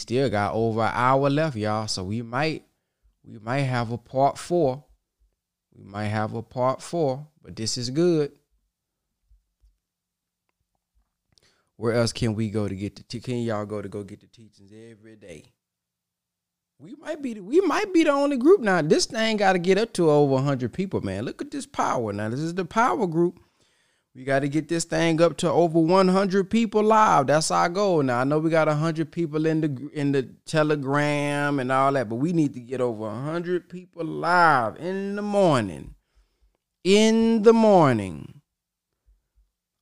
Still got over an hour left, y'all. So we might we might have a part four. We might have a part four, but this is good. Where else can we go to get the can y'all go to go get the teachings every day? We might be the, we might be the only group now. This thing got to get up to over 100 people, man. Look at this power now. This is the power group. We got to get this thing up to over 100 people live. That's our goal. Now I know we got 100 people in the in the Telegram and all that, but we need to get over 100 people live in the morning. In the morning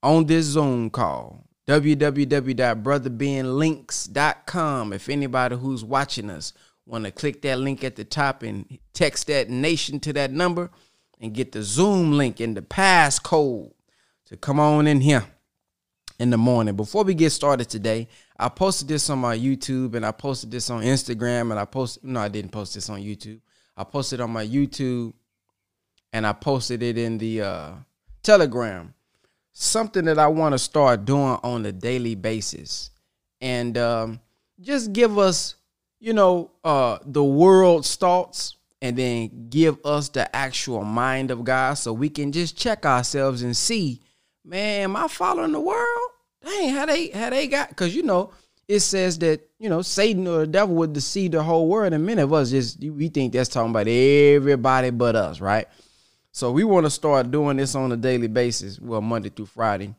on this Zoom call. www.brotherbenlinks.com. If anybody who's watching us want to click that link at the top and text that nation to that number and get the Zoom link and the passcode to come on in here in the morning. Before we get started today, I posted this on my YouTube and I posted this on Instagram and I posted no, I didn't post this on YouTube. I posted on my YouTube and I posted it in the uh, Telegram. Something that I want to start doing on a daily basis. And um, just give us you know, uh, the world's thoughts and then give us the actual mind of God so we can just check ourselves and see, man, I following the world? Dang, how they how they got cause you know, it says that, you know, Satan or the devil would deceive the whole world, and many of us just we think that's talking about everybody but us, right? So we want to start doing this on a daily basis, well, Monday through Friday,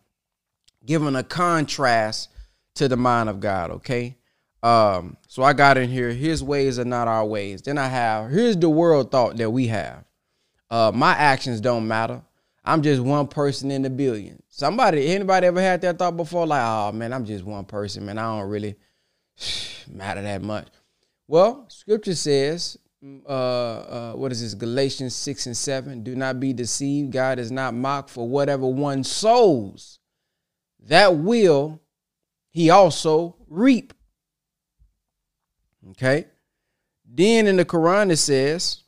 giving a contrast to the mind of God, okay? Um, so I got in here, his ways are not our ways. Then I have, here's the world thought that we have. Uh, my actions don't matter. I'm just one person in the billion. Somebody, anybody ever had that thought before? Like, oh man, I'm just one person, man. I don't really matter that much. Well, scripture says, uh, uh, what is this? Galatians 6 and 7. Do not be deceived. God is not mocked for whatever one sows, that will he also reap. Okay. Then in the Quran it says,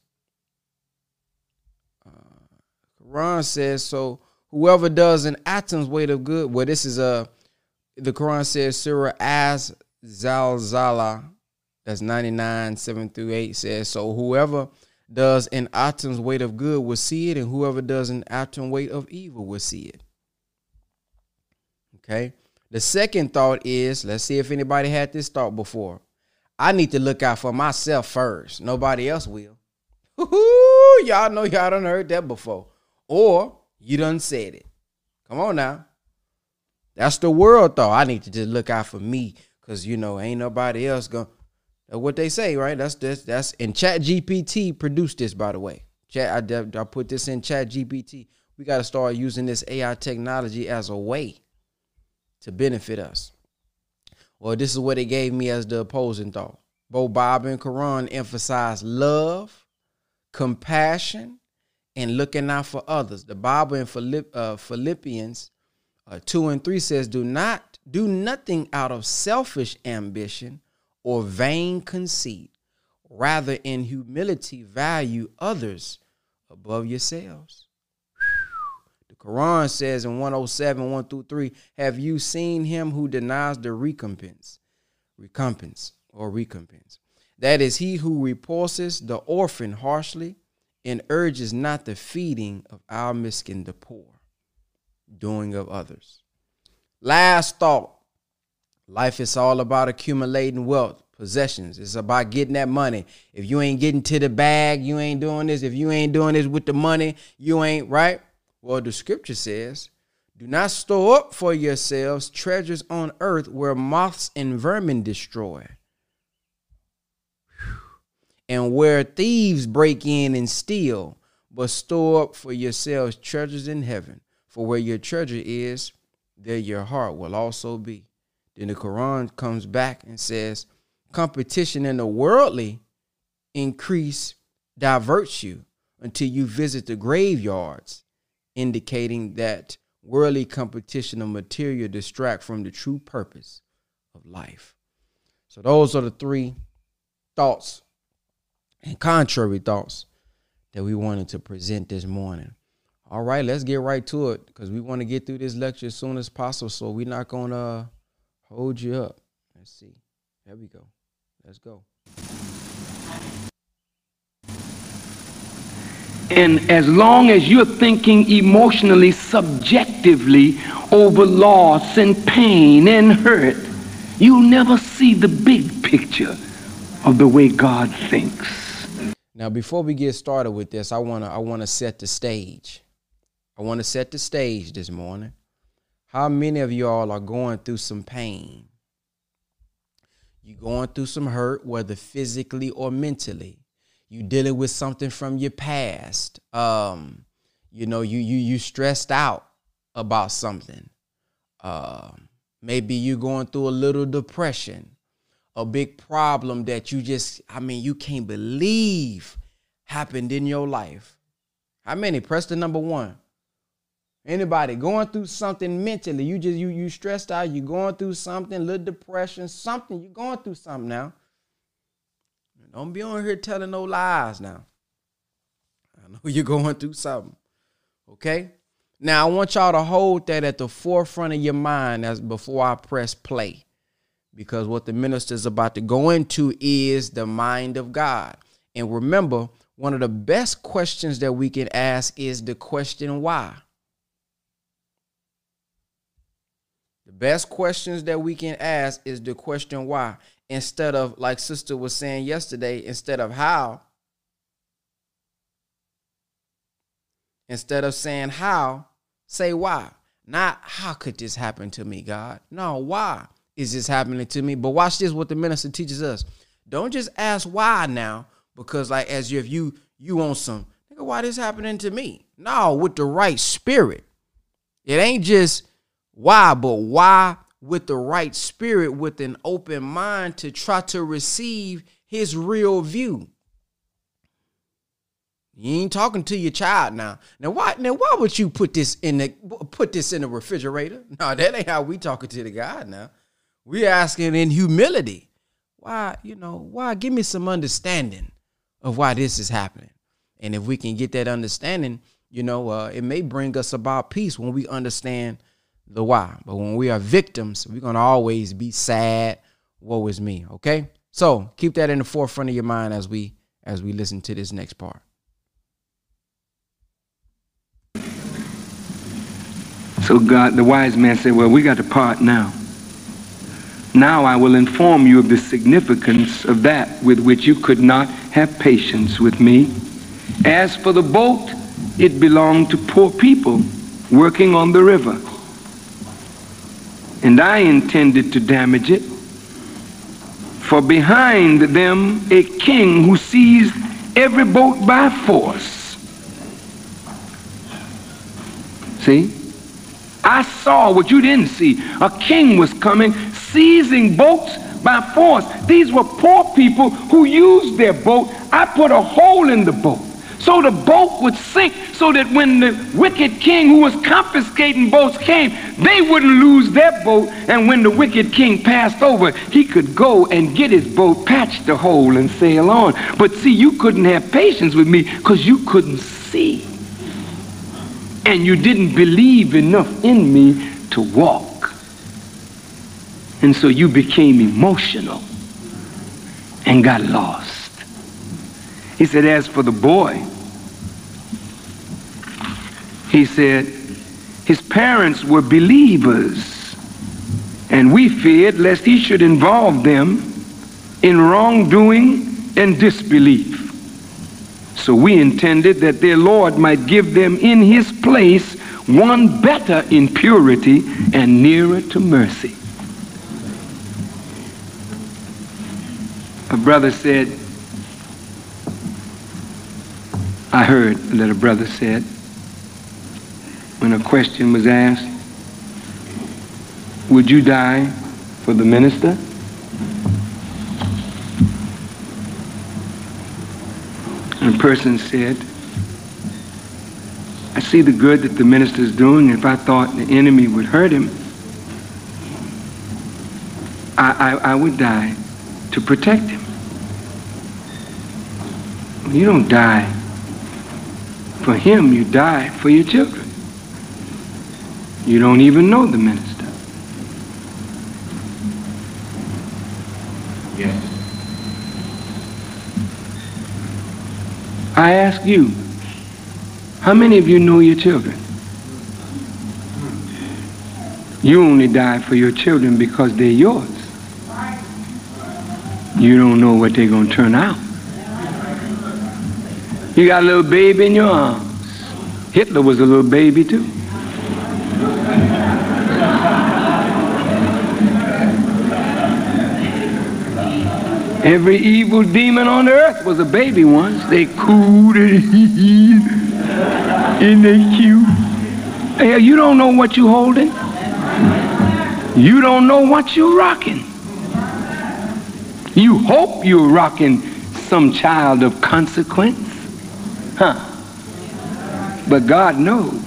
uh, Quran says, so whoever does an atom's weight of good. Well, this is a the Quran says Surah Az Zalzala, that's 99, 7 through 8 says, so whoever does an atom's weight of good will see it, and whoever does an atom weight of evil will see it. Okay. The second thought is, let's see if anybody had this thought before. I need to look out for myself first. Nobody else will. y'all know y'all done heard that before. Or you done said it. Come on now. That's the world thought. I need to just look out for me. Cause you know, ain't nobody else gonna what they say, right? That's this that's in Chat GPT produced this, by the way. Chat I, I put this in Chat GPT. We got to start using this AI technology as a way to benefit us. Well, this is what it gave me as the opposing thought. Both Bob and Quran emphasize love, compassion, and looking out for others. The Bible in Philipp, uh, Philippians uh, 2 and 3 says, Do not do nothing out of selfish ambition or vain conceit. Rather, in humility, value others above yourselves. The Quran says in 107, 1 through 3, have you seen him who denies the recompense? Recompense or recompense. That is he who repulses the orphan harshly and urges not the feeding of our miskin, the poor, doing of others. Last thought. Life is all about accumulating wealth, possessions. It's about getting that money. If you ain't getting to the bag, you ain't doing this. If you ain't doing this with the money, you ain't right. Well, the scripture says, Do not store up for yourselves treasures on earth where moths and vermin destroy, and where thieves break in and steal, but store up for yourselves treasures in heaven. For where your treasure is, there your heart will also be. Then the Quran comes back and says, Competition in the worldly increase diverts you until you visit the graveyards indicating that worldly competition of material distract from the true purpose of life. So those are the three thoughts and contrary thoughts that we wanted to present this morning. All right, let's get right to it because we want to get through this lecture as soon as possible. So we're not gonna uh, hold you up. Let's see. There we go. Let's go. And as long as you're thinking emotionally, subjectively over loss and pain and hurt, you'll never see the big picture of the way God thinks. Now, before we get started with this, I wanna I wanna set the stage. I wanna set the stage this morning. How many of y'all are going through some pain? You're going through some hurt, whether physically or mentally you dealing with something from your past um you know you you you stressed out about something uh, maybe you're going through a little depression a big problem that you just i mean you can't believe happened in your life how many press the number one anybody going through something mentally you just you you stressed out you going through something little depression something you going through something now don't be on here telling no lies now. I know you're going through something. Okay? Now I want y'all to hold that at the forefront of your mind as before I press play. Because what the minister is about to go into is the mind of God. And remember, one of the best questions that we can ask is the question why. The best questions that we can ask is the question why instead of like sister was saying yesterday instead of how instead of saying how say why not how could this happen to me god no why is this happening to me but watch this what the minister teaches us don't just ask why now because like as if you you want some nigga why this happening to me no with the right spirit it ain't just why but why with the right spirit, with an open mind to try to receive his real view. You ain't talking to your child now. Now why now why would you put this in the put this in the refrigerator? No, that ain't how we talking to the God now. We asking in humility. Why, you know, why give me some understanding of why this is happening. And if we can get that understanding, you know, uh, it may bring us about peace when we understand the why. But when we are victims, we're gonna always be sad. Woe is me. Okay. So keep that in the forefront of your mind as we as we listen to this next part. So God, the wise man said, Well, we got to part now. Now I will inform you of the significance of that with which you could not have patience with me. As for the boat, it belonged to poor people working on the river and I intended to damage it. For behind them a king who seized every boat by force. See? I saw what you didn't see. A king was coming, seizing boats by force. These were poor people who used their boat. I put a hole in the boat so the boat would sink so that when the wicked king who was confiscating boats came, they wouldn't lose their boat. And when the wicked king passed over, he could go and get his boat, patch the hole, and sail on. But see, you couldn't have patience with me because you couldn't see. And you didn't believe enough in me to walk. And so you became emotional and got lost. He said, as for the boy, he said, his parents were believers, and we feared lest he should involve them in wrongdoing and disbelief. So we intended that their Lord might give them in his place one better in purity and nearer to mercy. A brother said, I heard that a brother said, when a question was asked, would you die for the minister? And a person said, I see the good that the minister is doing. If I thought the enemy would hurt him, I, I, I would die to protect him. You don't die for him, you die for your children. You don't even know the minister. Yes. I ask you, how many of you know your children? You only die for your children because they're yours. You don't know what they're going to turn out. You got a little baby in your arms. Hitler was a little baby too. Every evil demon on earth was a baby once. They cooed and and they cute. Hey, you don't know what you're holding. You don't know what you're rocking. You hope you're rocking some child of consequence. Huh. But God knows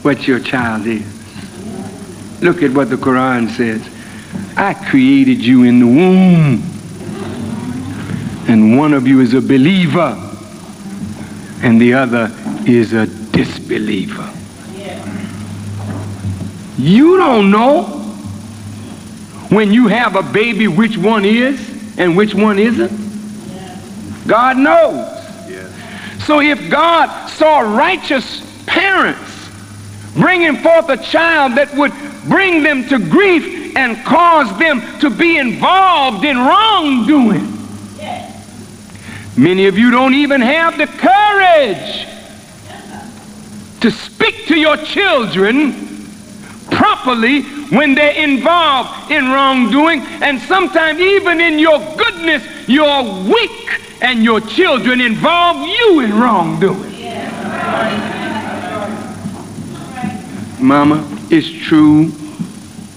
what your child is. Look at what the Quran says. I created you in the womb. And one of you is a believer, and the other is a disbeliever. You don't know when you have a baby which one is and which one isn't. God knows. So if God saw righteous parents bringing forth a child that would bring them to grief and cause them to be involved in wrongdoing. Many of you don't even have the courage to speak to your children properly when they're involved in wrongdoing. And sometimes, even in your goodness, you're weak and your children involve you in wrongdoing. Mama, it's true.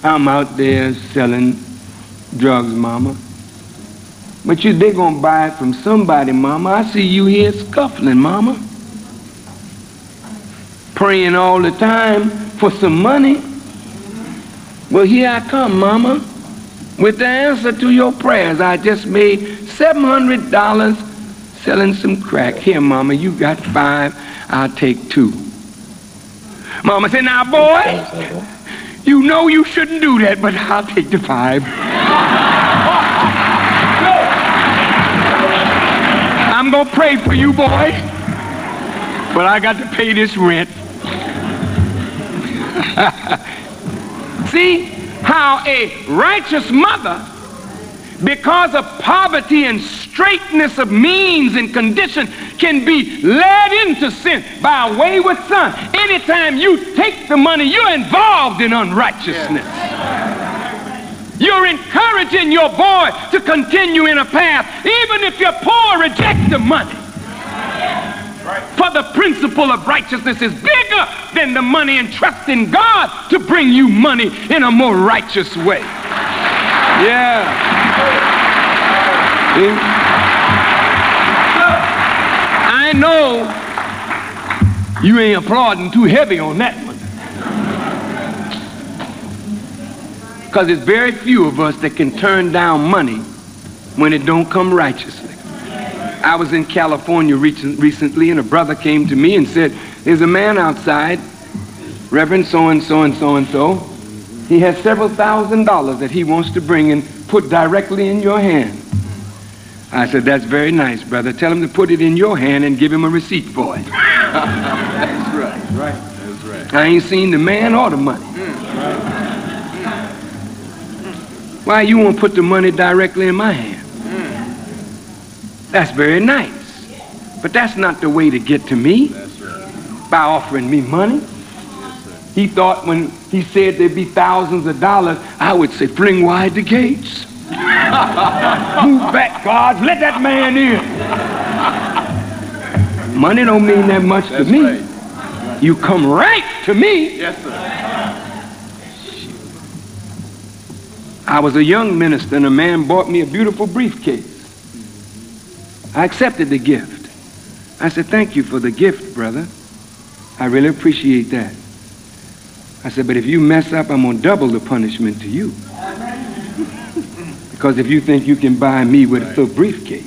I'm out there selling drugs, Mama. But you, they're going to buy it from somebody, Mama. I see you here scuffling, Mama. Praying all the time for some money. Well, here I come, Mama, with the answer to your prayers. I just made $700 selling some crack. Here, Mama, you got five. I'll take two. Mama said, now, boy, you know you shouldn't do that, but I'll take the five. I'm going to pray for you, boy, but I got to pay this rent. See how a righteous mother, because of poverty and straightness of means and condition, can be led into sin by a wayward son. Anytime you take the money, you're involved in unrighteousness. You're encouraging your boy to continue in a path, even if your poor reject the money. For the principle of righteousness is bigger than the money and trust in God to bring you money in a more righteous way. Yeah. I know you ain't applauding too heavy on that one. Because there's very few of us that can turn down money when it don't come righteously. I was in California recent, recently, and a brother came to me and said, There's a man outside, Reverend so and so and so and so. He has several thousand dollars that he wants to bring and put directly in your hand. I said, That's very nice, brother. Tell him to put it in your hand and give him a receipt for it. That's right, right. That's right. I ain't seen the man or the money. Why you won't put the money directly in my hand? That's very nice. But that's not the way to get to me That's right. by offering me money. He thought when he said there'd be thousands of dollars, I would say, fling wide the gates. Move back, God. Let that man in. Money don't mean that much to me. right. You come right to me. Yes, sir. I was a young minister and a man bought me a beautiful briefcase. I accepted the gift. I said, thank you for the gift, brother. I really appreciate that. I said, but if you mess up, I'm going to double the punishment to you. Because if you think you can buy me with a little briefcase,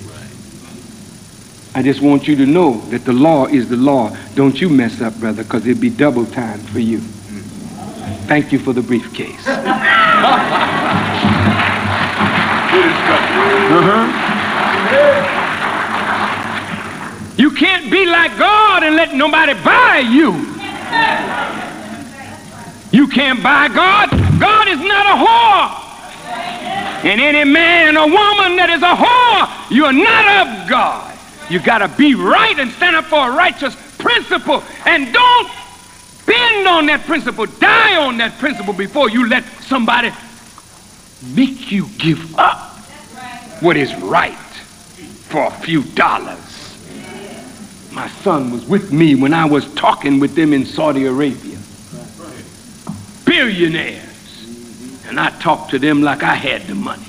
I just want you to know that the law is the law. Don't you mess up, brother, because it'd be double time for you. Thank you for the briefcase. Good instruction. Uh-huh. can't be like God and let nobody buy you. You can't buy God. God is not a whore. And any man or woman that is a whore, you are not of God. You got to be right and stand up for a righteous principle. And don't bend on that principle, die on that principle before you let somebody make you give up what is right for a few dollars. My son was with me when I was talking with them in Saudi Arabia. Billionaires. And I talked to them like I had the money.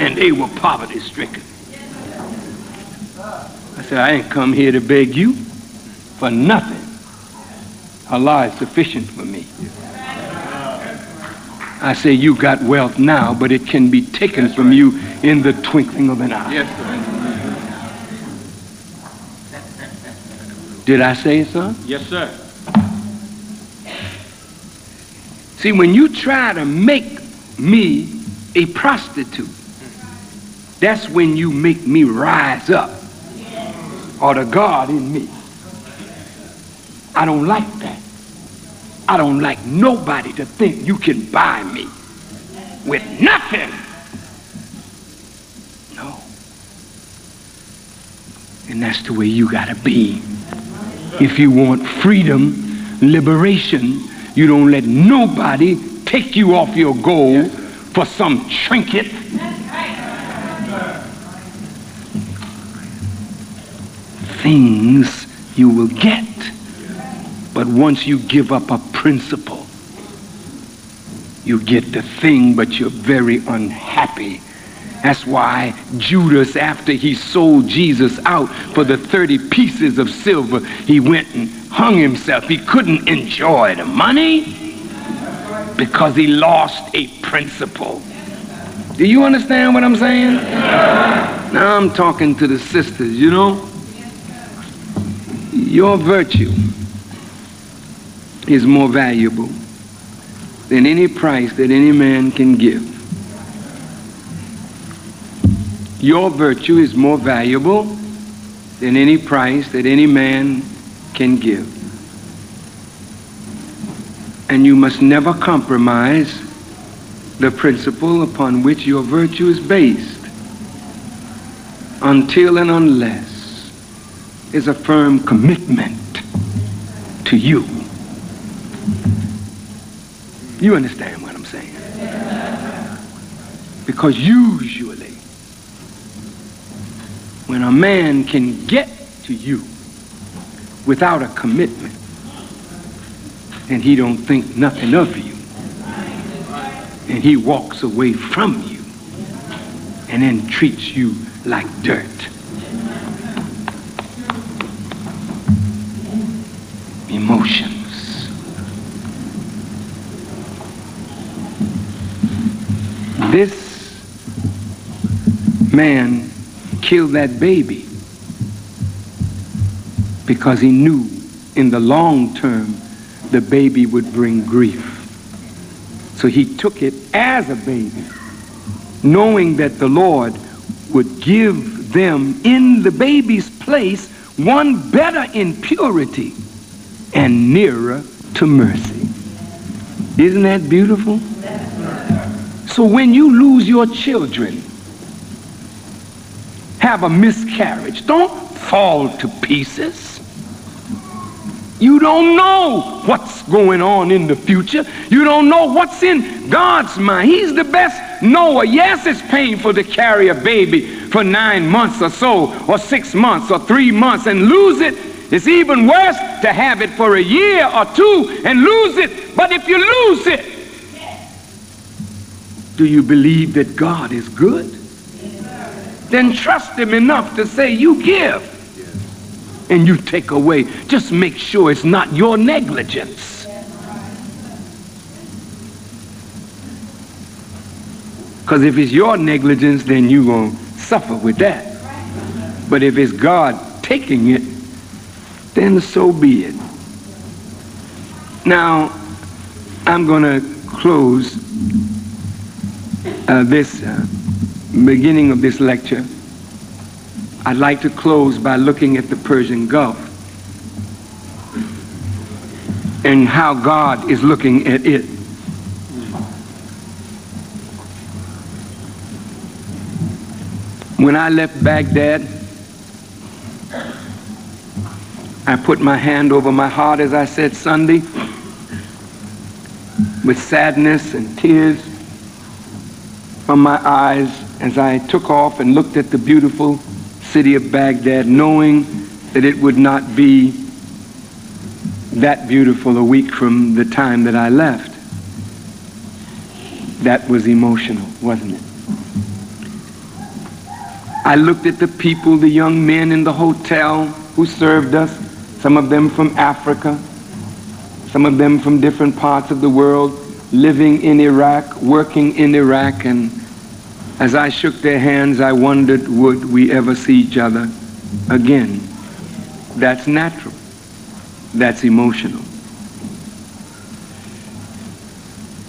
And they were poverty stricken. I said, I ain't come here to beg you for nothing. Allah is sufficient for me. I say you got wealth now, but it can be taken That's from right. you in the twinkling of an eye. Yes, sir. Did I say it, son? Yes, sir. See, when you try to make me a prostitute, that's when you make me rise up or the God in me. I don't like that. I don't like nobody to think you can buy me with nothing. No. And that's the way you got to be. If you want freedom, liberation, you don't let nobody take you off your goal for some trinket. Things you will get. But once you give up a principle, you get the thing, but you're very unhappy. That's why Judas, after he sold Jesus out for the 30 pieces of silver, he went and hung himself. He couldn't enjoy the money because he lost a principle. Do you understand what I'm saying? Now I'm talking to the sisters, you know? Your virtue is more valuable than any price that any man can give. Your virtue is more valuable than any price that any man can give. And you must never compromise the principle upon which your virtue is based until and unless is a firm commitment to you. You understand what I'm saying? Because usually, when a man can get to you without a commitment, and he don't think nothing of you, and he walks away from you, and then treats you like dirt. emotions. This man killed that baby because he knew in the long term the baby would bring grief. So he took it as a baby, knowing that the Lord would give them in the baby's place one better in purity and nearer to mercy. Isn't that beautiful? So when you lose your children, have a miscarriage, don't fall to pieces. You don't know what's going on in the future. You don't know what's in God's mind. He's the best knower. Yes, it's painful to carry a baby for nine months or so, or six months, or three months and lose it. It's even worse to have it for a year or two and lose it. But if you lose it, do you believe that God is good? Then trust him enough to say, you give. And you take away. Just make sure it's not your negligence. Because if it's your negligence, then you're going to suffer with that. But if it's God taking it, then so be it. Now, I'm going to close uh, this uh, beginning of this lecture I'd like to close by looking at the Persian Gulf and how God is looking at it. When I left Baghdad, I put my hand over my heart, as I said Sunday, with sadness and tears from my eyes as I took off and looked at the beautiful city of Baghdad, knowing that it would not be that beautiful a week from the time that I left. That was emotional, wasn't it? I looked at the people, the young men in the hotel who served us, some of them from Africa, some of them from different parts of the world, living in Iraq, working in Iraq, and as I shook their hands, I wondered, would we ever see each other again? That's natural. That's emotional.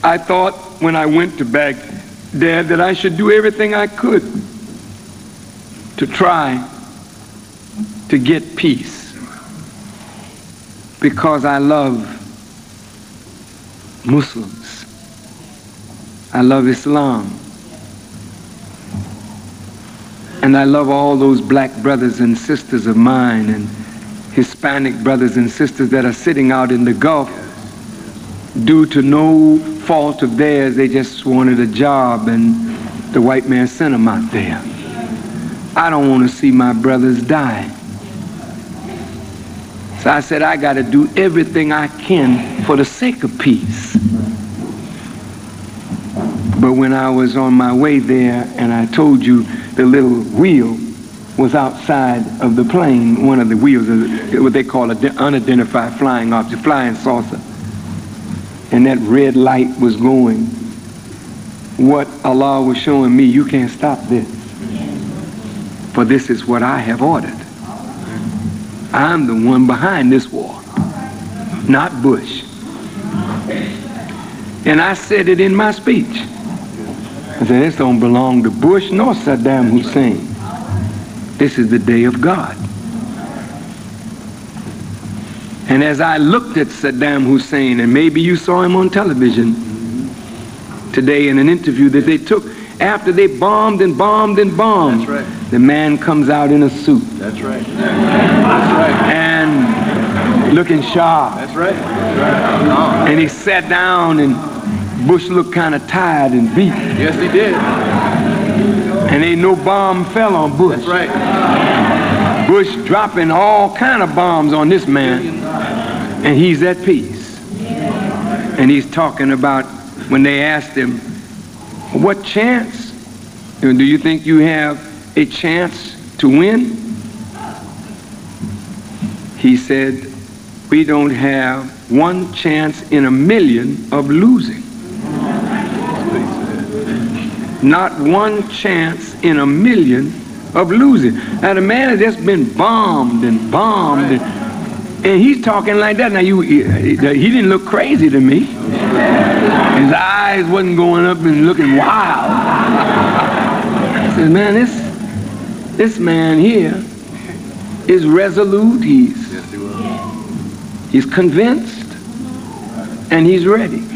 I thought when I went to Baghdad that I should do everything I could to try to get peace because I love Muslims. I love Islam. And I love all those black brothers and sisters of mine and Hispanic brothers and sisters that are sitting out in the Gulf due to no fault of theirs. They just wanted a job and the white man sent them out there. I don't want to see my brothers die. So I said, I got to do everything I can for the sake of peace. But when I was on my way there and I told you the little wheel was outside of the plane, one of the wheels, what they call an unidentified flying object, flying saucer. And that red light was going. What Allah was showing me, you can't stop this. For this is what I have ordered. I'm the one behind this war, not Bush. And I said it in my speech. I said, this don't belong to Bush nor Saddam Hussein. This is the day of God. And as I looked at Saddam Hussein, and maybe you saw him on television today in an interview that they took after they bombed and bombed and bombed. Right. The man comes out in a suit. That's right. That's right. And looking sharp. That's right. That's right. And he sat down and Bush looked kind of tired and beat. Yes, he did. And ain't no bomb fell on Bush. That's right. Bush dropping all kind of bombs on this man. And he's at peace. And he's talking about when they asked him, what chance? Do you think you have a chance to win? He said, we don't have one chance in a million of losing. Not one chance in a million of losing. Now the man has just been bombed and bombed, and, and he's talking like that. Now you, he, he didn't look crazy to me. His eyes wasn't going up and looking wild. I said, man, this this man here is resolute. He's he's convinced, and he's ready.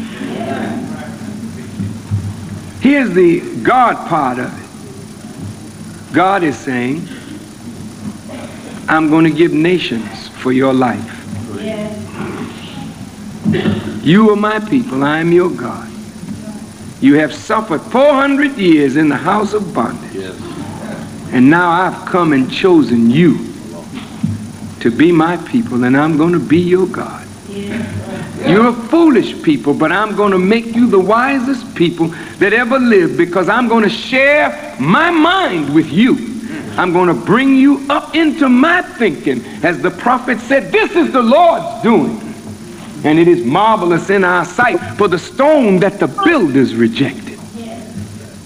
Here's the God part of it. God is saying, I'm going to give nations for your life. You are my people. I am your God. You have suffered 400 years in the house of bondage. Yes. And now I've come and chosen you to be my people, and I'm going to be your God. You're a foolish people, but I'm going to make you the wisest people that ever lived because I'm going to share my mind with you. I'm going to bring you up into my thinking. As the prophet said, this is the Lord's doing. And it is marvelous in our sight, for the stone that the builders rejected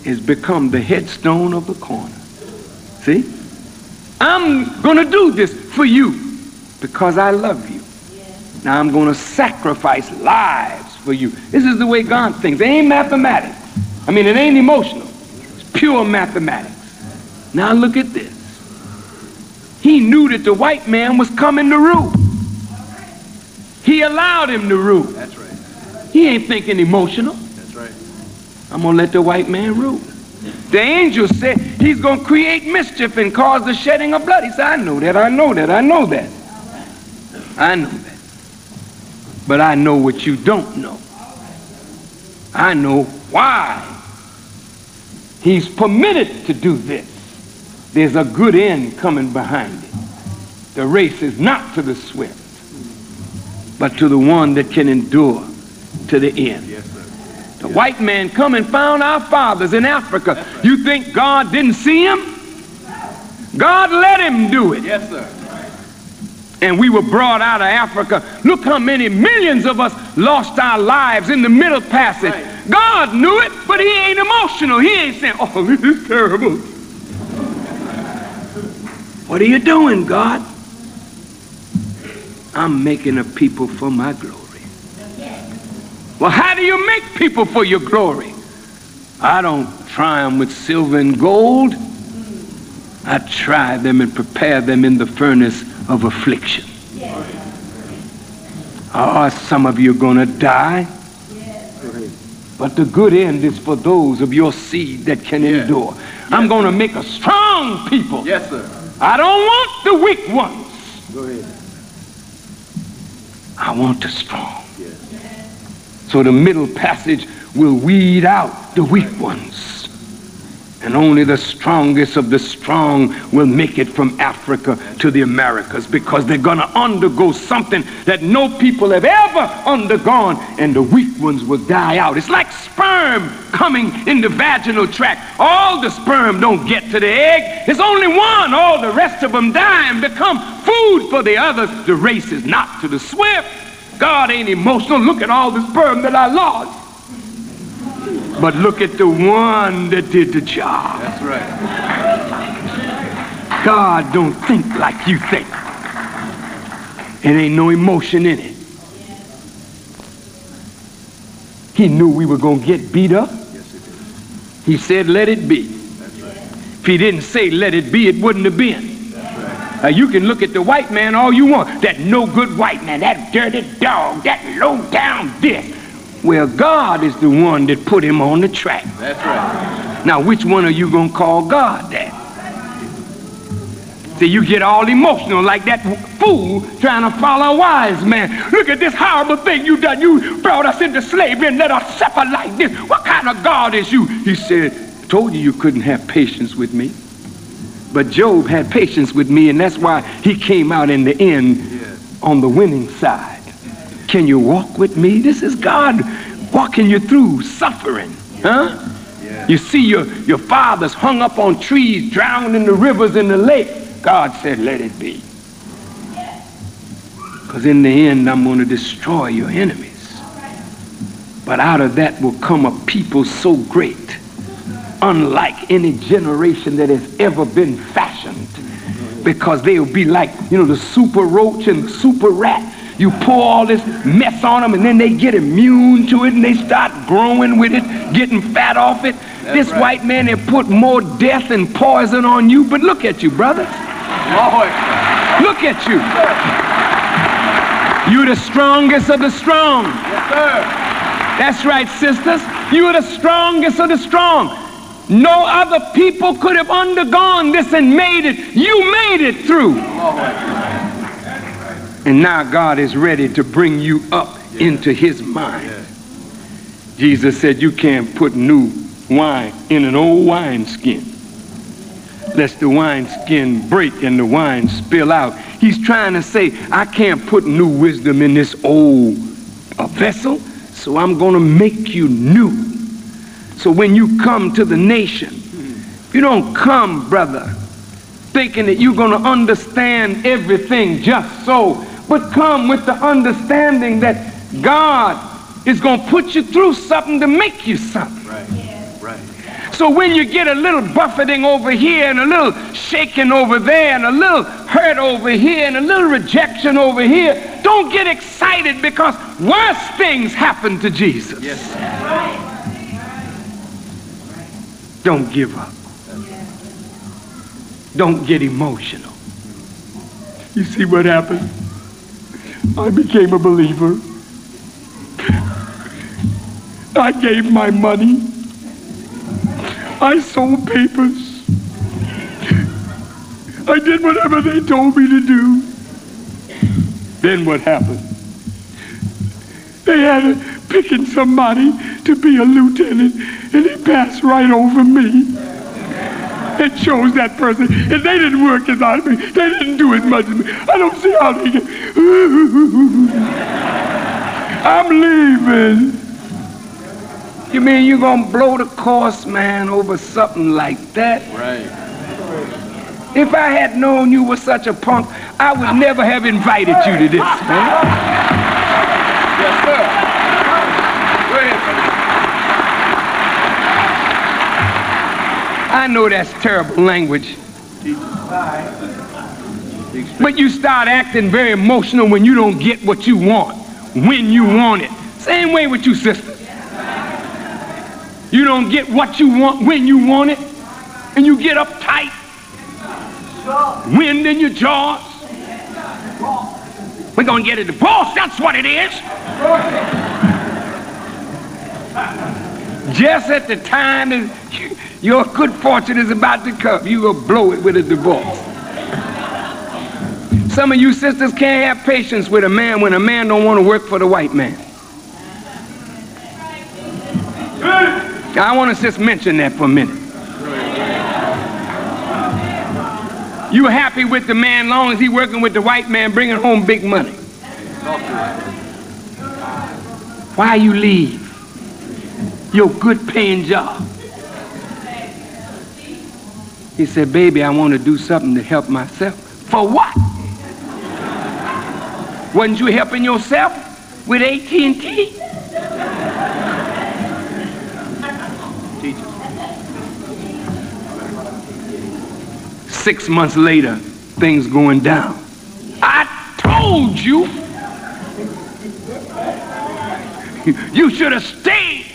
has become the headstone of the corner. See? I'm going to do this for you because I love you. Now I'm going to sacrifice lives for you. This is the way God thinks. It ain't mathematics. I mean, it ain't emotional. It's pure mathematics. Now look at this. he knew that the white man was coming to rule. He allowed him to rule. That's right. He ain't thinking emotional. That's right. I'm going to let the white man rule. The angel said he's going to create mischief and cause the shedding of blood. He said, I know that, I know that, I know that. I know that. But I know what you don't know. I know why he's permitted to do this. There's a good end coming behind it. The race is not to the swift, but to the one that can endure to the end. Yes, sir. The white man come and found our fathers in Africa. You think God didn't see him? God let him do it. Yes, sir. And we were brought out of Africa. Look how many millions of us lost our lives in the middle passage. Right. God knew it, but he ain't emotional. He ain't saying, oh, this is terrible. What are you doing, God? I'm making a people for my glory. Well, how do you make people for your glory? I don't try them with silver and gold. I try them and prepare them in the furnace of affliction. Oh, some of you going to die. But the good end is for those of your seed that can Yeah. endure. I'm going to make a strong people. Yes, sir. I don't want the weak ones. Go ahead. I want the strong. Yes. So the middle passage will weed out the weak ones. And only the strongest of the strong will make it from Africa to the Americas because they're going to undergo something that no people have ever undergone, and the weak ones will die out. It's like sperm coming in the vaginal tract. All the sperm don't get to the egg. There's only one. All the rest of them die and become food for the others. The race is not to the swift. God ain't emotional. Look at all the sperm that I lost. But look at the one that did the job. That's right. God don't think like you think. It ain't no emotion in it. He knew we were going to get beat up. Yes, it is. He said, let it be. That's right. If he didn't say let it be, it wouldn't have been. Right. Now, you can look at the white man all you want. That no good white man, that dirty dog, that low down this. Well, God is the one that put him on the track. That's right. Now, which one are you going to call God that? See, you get all emotional like that fool trying to follow a wise man. Look at this horrible thing you done. You brought us into slavery and let us suffer like this. What kind of God is you? He said, told you you couldn't have patience with me. But Job had patience with me, and that's why he came out in the end on the winning side. Can you walk with me? This is God walking you through suffering. Huh? Yes. You see your, your fathers hung up on trees, drowned in the rivers in the lake. God said, let it be. Because in the end, I'm going to destroy your enemies. But out of that will come a people so great, unlike any generation that has ever been fashioned. Because they'll be like, you know, the super roach and the super rat. You pour all this mess on them and then they get immune to it and they start growing with it, getting fat off it. this right. white man have put more death and poison on you, but look at you, brother. Lord. Look at you. You're the strongest of the strong. Yes, sir. That's right, sisters. You are the strongest of the strong. No other people could have undergone this and made it. You made it through. And now God is ready to bring you up into his mind. Jesus said you can't put new wine in an old wineskin. Lest the wineskin break and the wine spill out. He's trying to say, I can't put new wisdom in this old uh, vessel, so I'm going to make you new. So when you come to the nation, you don't come, brother, thinking that you're going to understand everything just so, but come with the understanding that God is going to put you through something to make you something. Right. Right. So when you get a little buffeting over here and a little shaking over there and a little hurt over here and a little rejection over here, don't get excited because worse things happen to Jesus. Yes. Right. Don't give up. Don't get emotional. You see what happened? I became a believer. I gave my money. I sold papers. I did whatever they told me to do. Then what happened? They had to picking somebody to be a lieutenant, and he passed right over me. It chose that person, and they didn't work as hard as me. They didn't do as much as me. I don't see how they get. I'm leaving. You mean you're gonna blow the course, man, over something like that? Right. If I had known you were such a punk, I would never have invited you to this, man. Know that's terrible language. But you start acting very emotional when you don't get what you want, when you want it. Same way with you, sister. You don't get what you want when you want it, and you get uptight, wind in your jaws. We're gonna get a divorce, that's what it is. Just at the time that your good fortune is about to come, you gonna blow it with a divorce. Some of you sisters can't have patience with a man when a man don't want to work for the white man. I want to just mention that for a minute. You happy with the man long as he working with the white man bringing home big money. Why you leave your good paying job? He said, baby, I want to do something to help myself. For what? Wasn't you helping yourself with AT&T? Six months later, things going down. I told you you should have stayed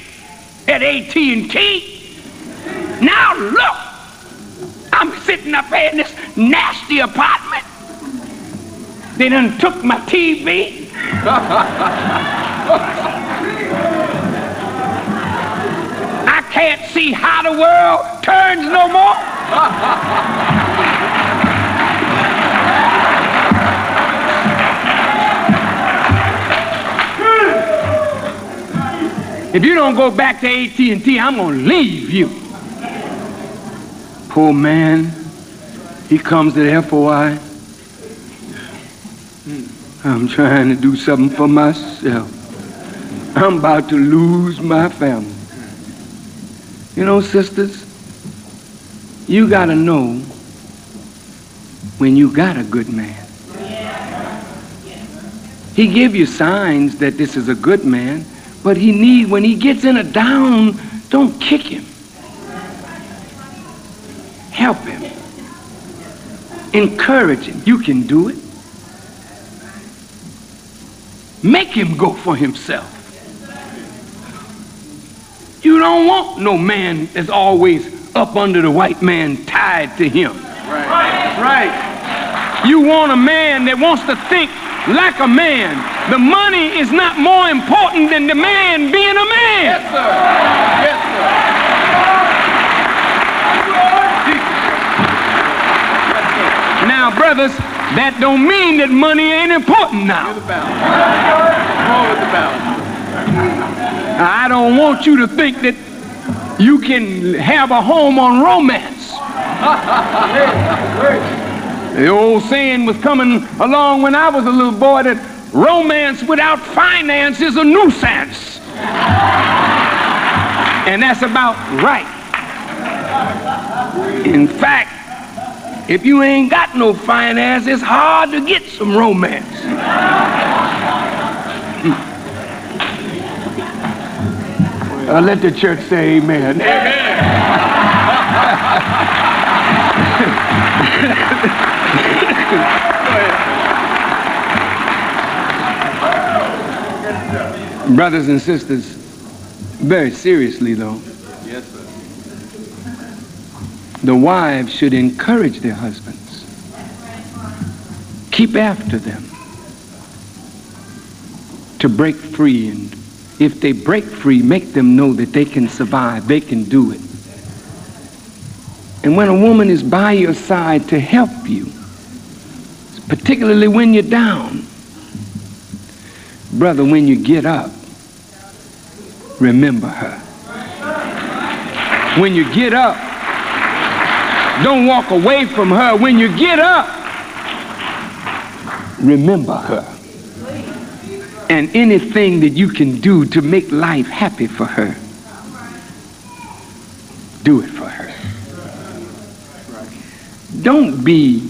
at AT&T. Now look, I'm sitting up here in this nasty apartment. They done took my TV. I can't see how the world turns no more. If you don't go back to AT&T, I'm gonna leave you. Poor man, he comes to the FOI. I'm trying to do something for myself. I'm about to lose my family. You know, sisters, you gotta know when you got a good man. He give you signs that this is a good man, but he need when he gets in a down, don't kick him. Encourage him. You can do it. Make him go for himself. You don't want no man that's always up under the white man tied to him. Right. Right. You want a man that wants to think like a man. The money is not more important than the man being a man. Yes, sir. Yes, sir. Now, brothers, that don't mean that money ain't important now. The balance. More with the balance. I don't want you to think that you can have a home on romance. the old saying was coming along when I was a little boy that romance without finance is a nuisance. and that's about right. In fact, if you ain't got no finance, it's hard to get some romance. Uh, let the church say amen. Amen. Brothers and sisters, very seriously though. The wives should encourage their husbands. Keep after them to break free. And if they break free, make them know that they can survive, they can do it. And when a woman is by your side to help you, particularly when you're down, brother, when you get up, remember her. When you get up, don't walk away from her. When you get up, remember her. And anything that you can do to make life happy for her, do it for her. Don't be,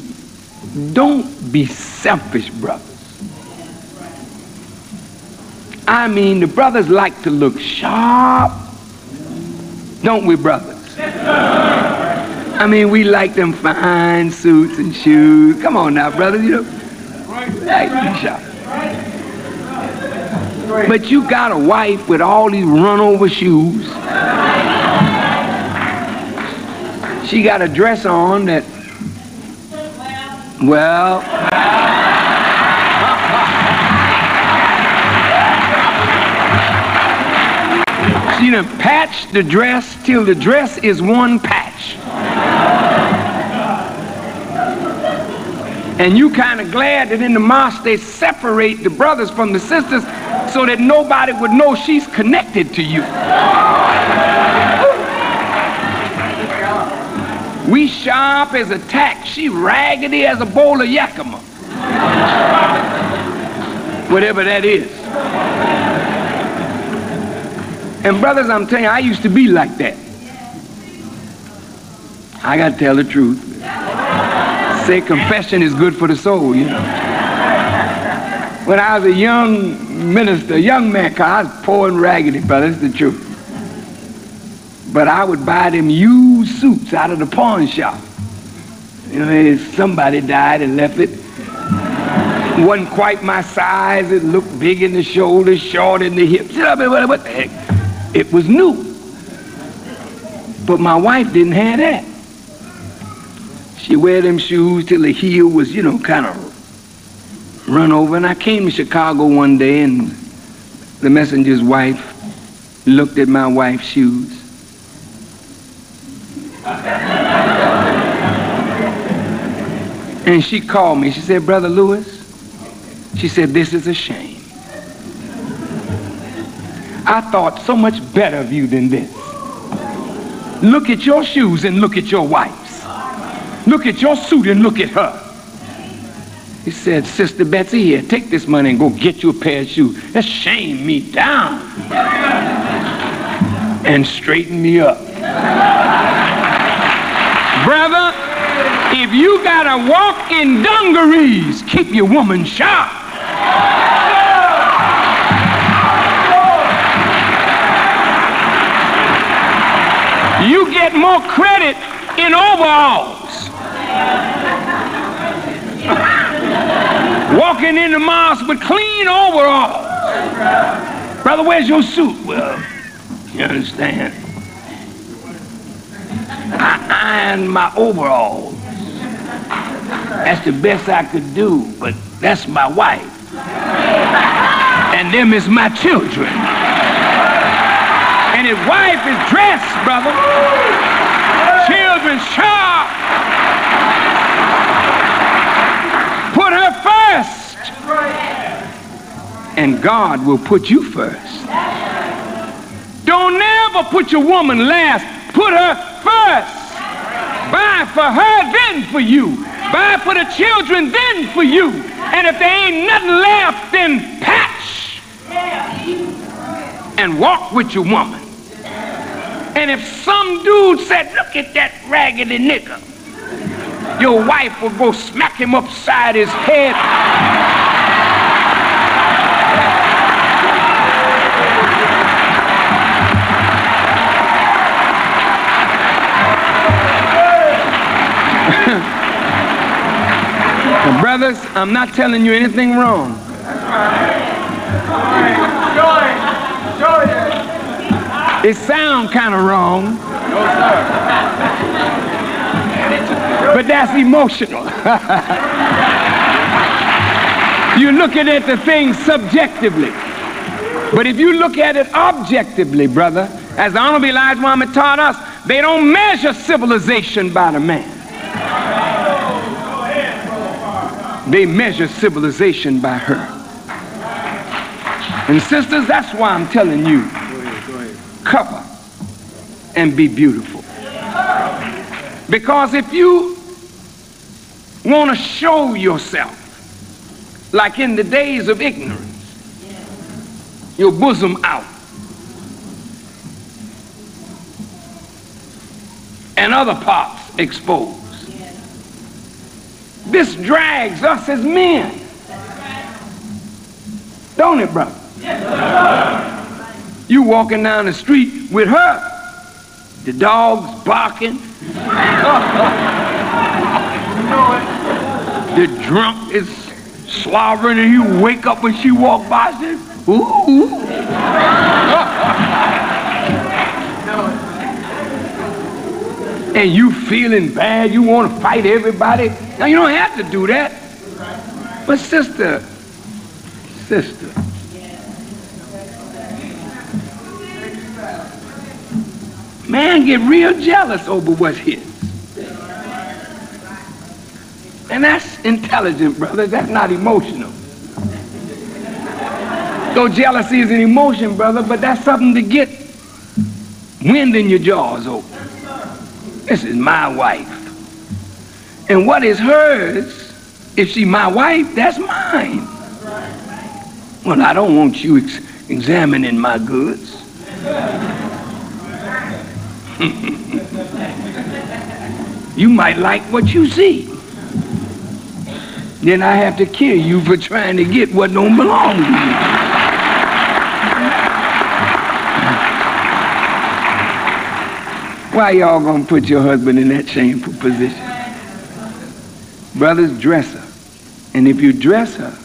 don't be selfish, brothers. I mean, the brothers like to look sharp, don't we, brothers? I mean, we like them fine suits and shoes. Come on now, brother, you know. Sharp. But you got a wife with all these run-over shoes. She got a dress on that, well, she done patched the dress till the dress is one patch. And you kind of glad that in the mosque they separate the brothers from the sisters so that nobody would know she's connected to you. We sharp as a tack. She raggedy as a bowl of yakima. Whatever that is. And brothers, I'm telling you, I used to be like that. I got to tell the truth. Say confession is good for the soul, you know. When I was a young minister, young man, I was poor and raggedy, brother, it's the truth. But I would buy them used suits out of the pawn shop. You know, somebody died and left it. Wasn't quite my size. It looked big in the shoulders, short in the hips. What the heck? It was new. But my wife didn't have that. She wear them shoes till the heel was, you know, kind of run over. And I came to Chicago one day and the messenger's wife looked at my wife's shoes. And she called me. She said, Brother Louis, she said, this is a shame. I thought so much better of you than this. Look at your shoes and look at your wife's. Look at your suit and look at her. He said, Sister Betsy, here, take this money and go get you a pair of shoes. That shame me down and straighten me up. Brother, if you gotta walk in dungarees, keep your woman sharp. You get more credit in overalls. Walking in the mosque with clean overalls. Brother, where's your suit? Well, you understand. I ironed my overalls. That's the best I could do, but that's my wife. And them is my children. And his wife is dressed, brother. Children sharp. Put her first. And God will put you first. Don't never put your woman last. Put her first. Buy for her, then for you. Buy for the children, then for you. And if there ain't nothing left, then patch. And walk with your woman. And if some dude said, look at that raggedy nigger, your wife will go smack him upside his head. Brothers, I'm not telling you anything wrong. It sounds kind of wrong. But that's emotional. You're looking at the thing subjectively. But if you look at it objectively, brother, as the Honorable Elijah Muhammad taught us, they don't measure civilization by the man. They measure civilization by her. And sisters, that's why I'm telling you, cover and be beautiful. Because if you want to show yourself like in the days of ignorance, your bosom out. And other parts exposed. This drags us as men. Don't it, brother? You walking down the street with her, the dog's barking. the drunk is slobbering and you wake up when she walk by and ooh. and you feeling bad, you want to fight everybody. Now you don't have to do that. But sister, sister, man get real jealous over what's his. And that's intelligent, brother. That's not emotional. Though jealousy is an emotion, brother, but that's something to get wind in your jaws over. This is my wife. And what is hers, if she my wife, that's mine. Well, I don't want you ex examining my goods. you might like what you see then I have to kill you for trying to get what don't belong to you. Why y'all gonna put your husband in that shameful position? Brothers, dress her. And if you dress her,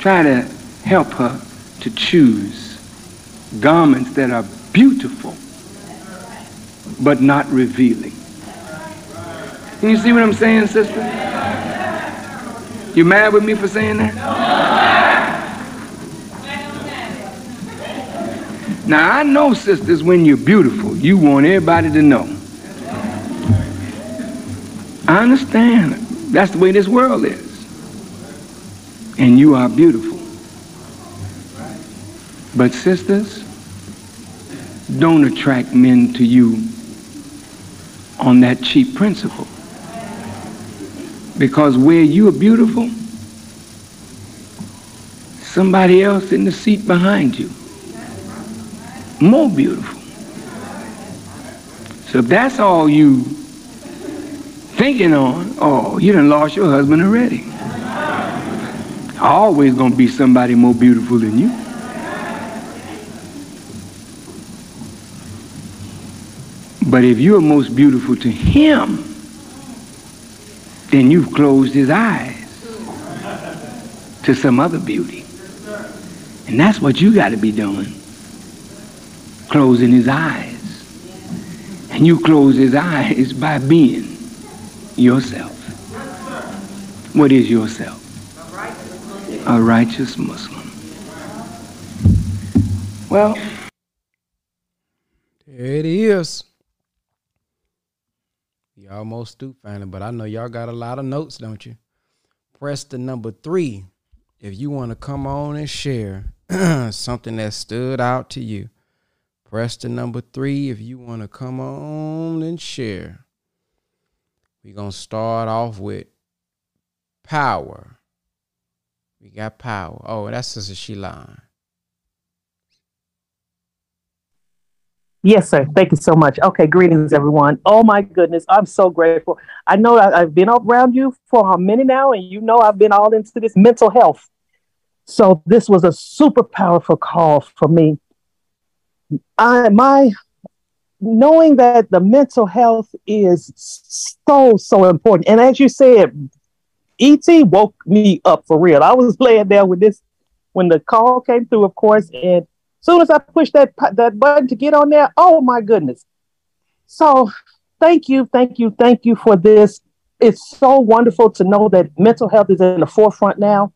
try to help her to choose garments that are beautiful but not revealing. Can you see what I'm saying, sister? You mad with me for saying that? Now, I know, sisters, when you're beautiful, you want everybody to know. I understand. That's the way this world is. And you are beautiful. But, sisters, don't attract men to you on that cheap principle. Because where you are beautiful, somebody else in the seat behind you, more beautiful. So if that's all you thinking on, oh, you done lost your husband already. Always gonna be somebody more beautiful than you. But if you're most beautiful to him, then you've closed his eyes to some other beauty. And that's what you got to be doing. Closing his eyes. And you close his eyes by being yourself. What is yourself? A righteous Muslim. Well, there it is. Y'all most stoop finding, but I know y'all got a lot of notes, don't you? Press the number three if you want to come on and share something that stood out to you. Press the number three if you want to come on and share. We're going to start off with power. We got power. Oh, that's Sister Sheila. Yes, sir. Thank you so much. Okay, greetings, everyone. Oh my goodness, I'm so grateful. I know I, have been around you for a minute now, and you know I've been all into this mental health. So this was a super powerful call for me. I my knowing that the mental health is so so important, and as you said, ET woke me up for real. I was laying there with this when the call came through, of course, and soon as I pushed that that button to get on there, oh my goodness. So thank you, thank you, thank you for this. It's so wonderful to know that mental health is in the forefront now.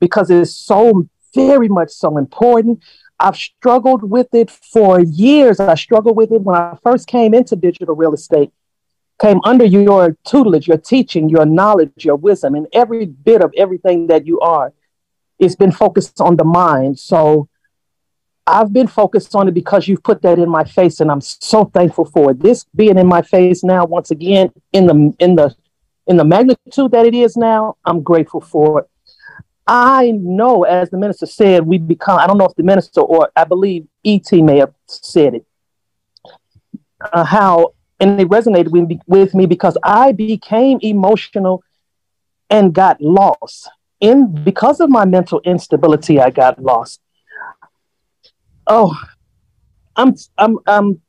because it's so very much so important. I've struggled with it for years. I struggled with it when I first came into digital real estate, came under your tutelage, your teaching, your knowledge, your wisdom, and every bit of everything that you are. It's been focused on the mind. So I've been focused on it because you've put that in my face, and I'm so thankful for it. This being in my face now, once again, in the in the in the magnitude that it is now, I'm grateful for it. I know, as the minister said, we become, I don't know if the minister or I believe E.T. may have said it, uh, how, and it resonated with me, with me because I became emotional and got lost. In because of my mental instability, I got lost. Oh, I'm I'm I'm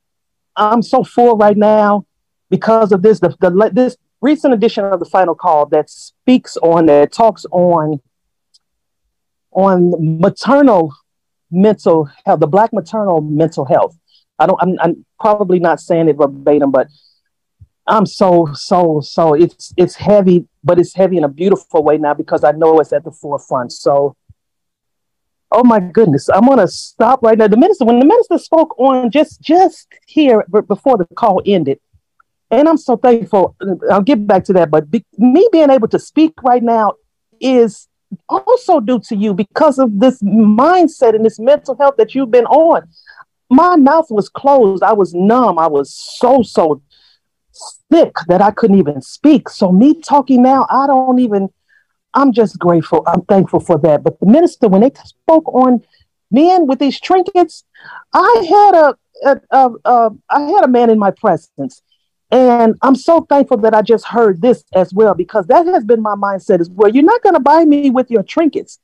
I'm so full right now because of this. The, the this recent edition of the final call that speaks on that talks on on maternal mental health, the black maternal mental health. I don't I'm, I'm probably not saying it verbatim, but I'm so so so it's it's heavy, but it's heavy in a beautiful way now because I know it's at the forefront. So oh my goodness, I'm gonna stop right now. The minister, when the minister spoke on just just here before the call ended, and I'm so thankful. I'll get back to that, but be, me being able to speak right now is also due to you because of this mindset and this mental health that you've been on. My mouth was closed. I was numb. I was so so sick that I couldn't even speak. So me talking now, I don't even. I'm just grateful. I'm thankful for that. But the minister, when they spoke on men with these trinkets, I had a, a, a, a I had a man in my presence and I'm so thankful that I just heard this as well, because that has been my mindset as well. You're not going to buy me with your trinkets.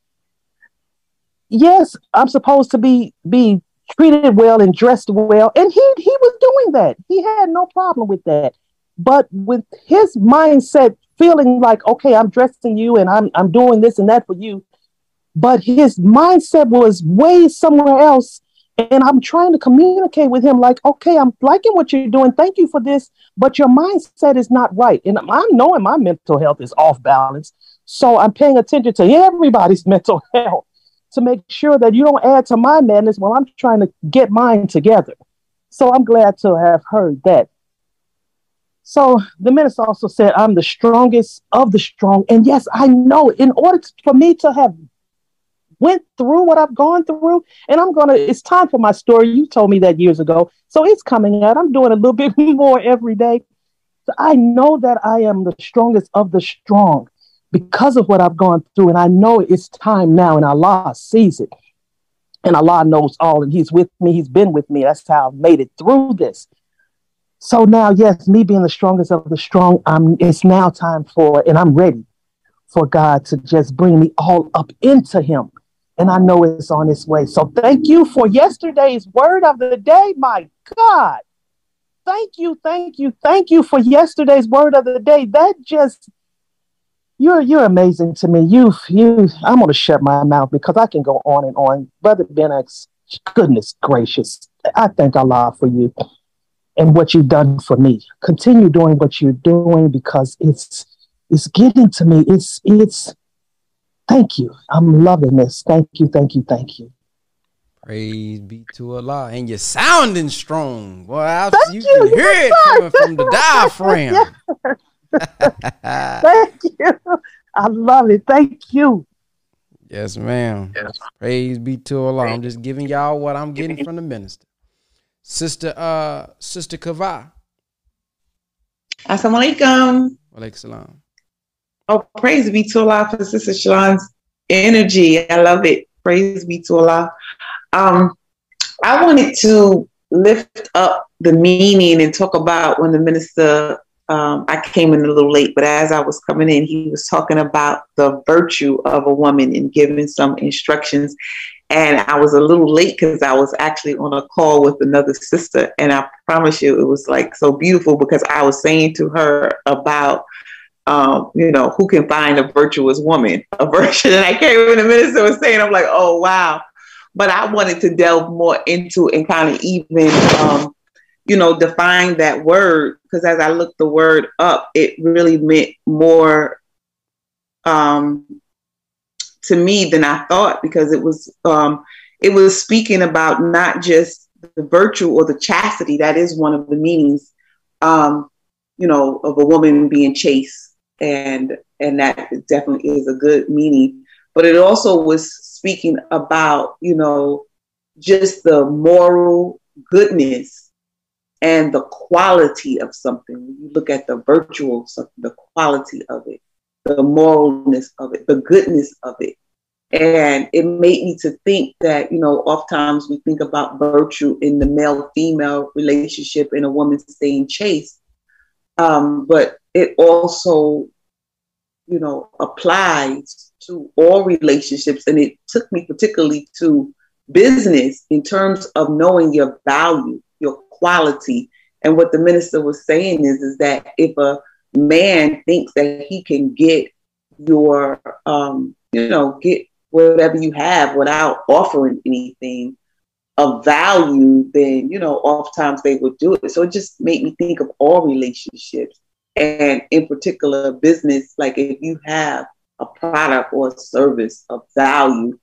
Yes, I'm supposed to be be treated well and dressed well. And he he was doing that. He had no problem with that. But with his mindset feeling like, okay, I'm dressing you and I'm I'm doing this and that for you. But his mindset was way somewhere else and I'm trying to communicate with him, like, okay, I'm liking what you're doing. Thank you for this, but your mindset is not right. And I'm knowing my mental health is off balance. So I'm paying attention to everybody's mental health to make sure that you don't add to my madness while I'm trying to get mine together. So I'm glad to have heard that. So the minister also said, I'm the strongest of the strong. And yes, I know in order to, for me to have went through what I've gone through, and I'm gonna. It's time for my story. You told me that years ago, so it's coming out. I'm doing a little bit more every day. So I know that I am the strongest of the strong because of what I've gone through, and I know it's time now, and Allah sees it, and Allah knows all, and He's with me. He's been with me. That's how I've made it through this. So now, yes, me being the strongest of the strong, I'm. It's now time for, and I'm ready for God to just bring me all up into Him and I know it's on its way. So thank you for yesterday's word of the day. My God. Thank you, thank you, thank you for yesterday's word of the day. That just you're you're amazing to me. You you I'm gonna shut my mouth because I can go on and on. Brother Ben X, goodness gracious. I thank Allah for you and what you've done for me. Continue doing what you're doing because it's it's getting to me. It's it's Thank you. I'm loving this. Thank you, thank you, thank you. Praise be to Allah. And you're sounding strong. Boy, I, you, you, can hear it coming from the diaphragm. thank you. I love it. Thank you. Yes, ma'am. Yes. Praise be to Allah. I'm just giving y'all what I'm getting from the minister. Sister uh Sister Kava. Assalamu alaikum. Walaikum salam. Oh, praise be to Allah for Sister Shalon's energy. I love it. Praise be to Allah. Um, I wanted to lift up the meaning and talk about when the minister, um, I came in a little late, but as I was coming in, he was talking about the virtue of a woman and giving some instructions. And I was a little late because I was actually on a call with another sister. And I promise you, it was like so beautiful because I was saying to her about um, you know, who can find a virtuous woman, a virtue. And I came in the minister was saying, I'm like, oh, wow. But I wanted to delve more into and kind of even, um, you know, define that word. Because as I looked the word up, it really meant more um, to me than I thought because it was um, it was speaking about not just the virtue or the chastity. That is one of the meanings, um, you know, of a woman being chaste, and and that definitely is a good meaning. But it also was speaking about you know just the moral goodness and the quality of something. When you look at the virtual something, the quality of it, the moralness of it, the goodness of it. And it made me to think that, you know, oftentimes we think about virtue in the male female relationship and a woman staying chaste. Um, but it also, you know, applies to all relationships. And it took me particularly to business in terms of knowing your value, your quality. And what the minister was saying is, is that if a man thinks that he can get your, um, you know, get whatever you have without offering anything of value, then, you know, oftentimes they would do it. So it just made me think of all relationships and in particular business. Like if you have a product or a service of value,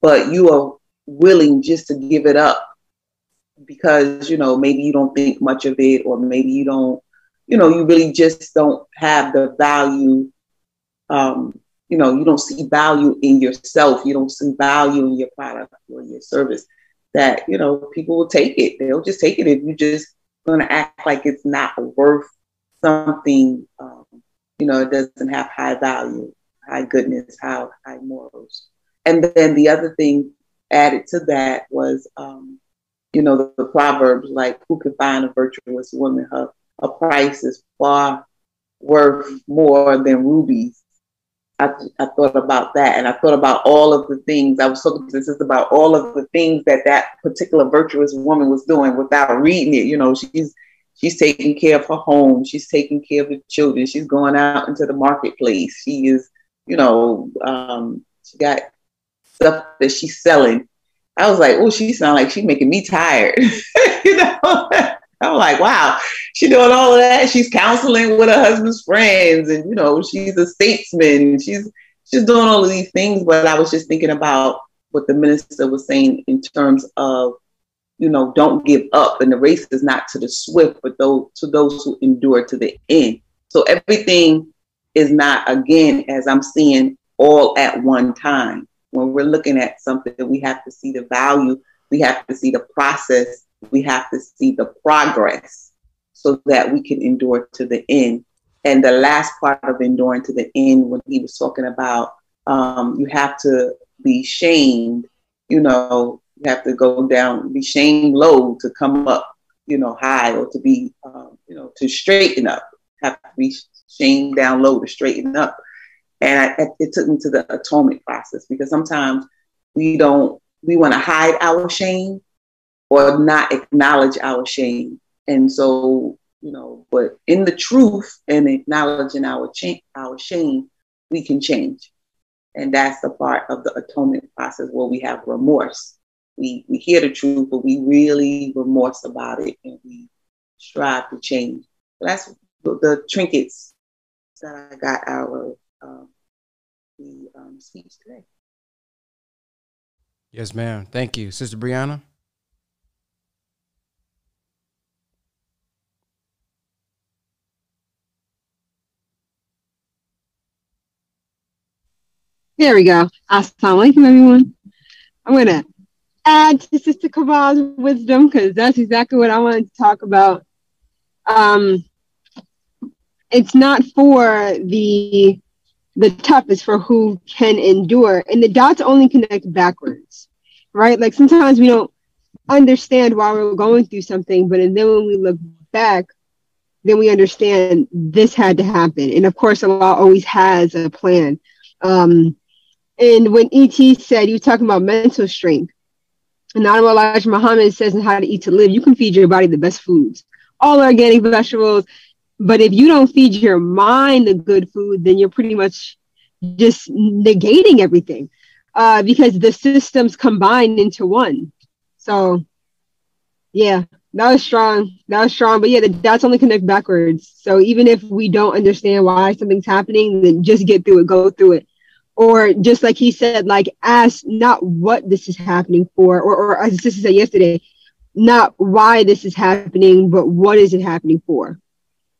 but you are willing just to give it up because you know maybe you don't think much of it or maybe you don't you know you really just don't have the value um, you know you don't see value in yourself you don't see value in your product or your service that you know people will take it they'll just take it if you just going to act like it's not worth something um, you know it doesn't have high value high goodness high high morals and then the other thing added to that was, um, you know, the, the, proverbs like, "Who can find a virtuous woman? Her, her price is far worth more than rubies." I, I thought about that, and I thought about all of the things. I was so this about all of the things that that particular virtuous woman was doing without reading it. You know, she's she's taking care of her home. She's taking care of the children. She's going out into the marketplace. She is, you know, um, she got stuff that she's selling. I was like, oh, she sounds like she's making me tired. you know, I'm like, wow, she's doing all of that. She's counseling with her husband's friends, and you know, she's a statesman. She's she's doing all of these things. But I was just thinking about what the minister was saying in terms of, you know, don't give up, and the race is not to the swift, but those to those who endure to the end. So everything is not again, as I'm seeing, all at one time when we're looking at something, we have to see the value, we have to see the process, we have to see the progress so that we can endure to the end. And the last part of enduring to the end, when he was talking about um, you have to be shamed, you know, you have to go down, be shamed low to come up, you know, high or to be, um, you know, to straighten up, have to be shamed down low to straighten up. And I, it took me to the atonement process because sometimes we don't, we want to hide our shame or not acknowledge our shame. And so, you know, but in the truth and acknowledging our, cha- our shame, we can change. And that's the part of the atonement process where we have remorse. We, we hear the truth, but we really remorse about it and we strive to change. That's the, the trinkets that I got out of um, the um, speech today. Yes, ma'am. Thank you, Sister Brianna. There we go. Assalamu alaikum, everyone. I'm going to add to Sister Kaval's wisdom because that's exactly what I wanted to talk about. Um, it's not for the the toughest for who can endure. And the dots only connect backwards, right? Like sometimes we don't understand why we're going through something, but and then when we look back, then we understand this had to happen. And of course, Allah always has a plan. Um, and when ET said, you were talking about mental strength, and the Honorable Elijah Muhammad says in How to Eat to Live, you can feed your body the best foods, all organic vegetables, but if you don't feed your mind the good food, then you're pretty much just negating everything uh, because the systems combine into one. So, yeah, that was strong. That was strong. But yeah, the dots only connect backwards. So even if we don't understand why something's happening, then just get through it, go through it. Or just like he said, like ask not what this is happening for, or, or as sister said yesterday, not why this is happening, but what is it happening for?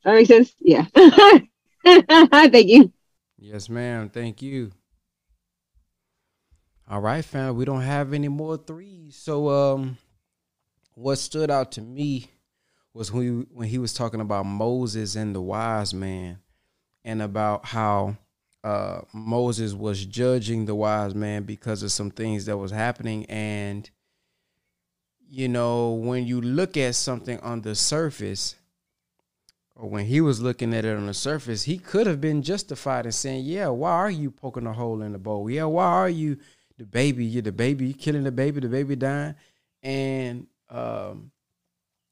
That makes sense? Yeah. Thank you. Yes, ma'am. Thank you. All right, fam. We don't have any more threes. So um what stood out to me was when he, when he was talking about Moses and the wise man and about how uh, Moses was judging the wise man because of some things that was happening. And you know when you look at something on the surface or when he was looking at it on the surface he could have been justified in saying yeah why are you poking a hole in the bowl? Yeah why are you the baby? You're the baby. You're killing the baby. The baby dying. And um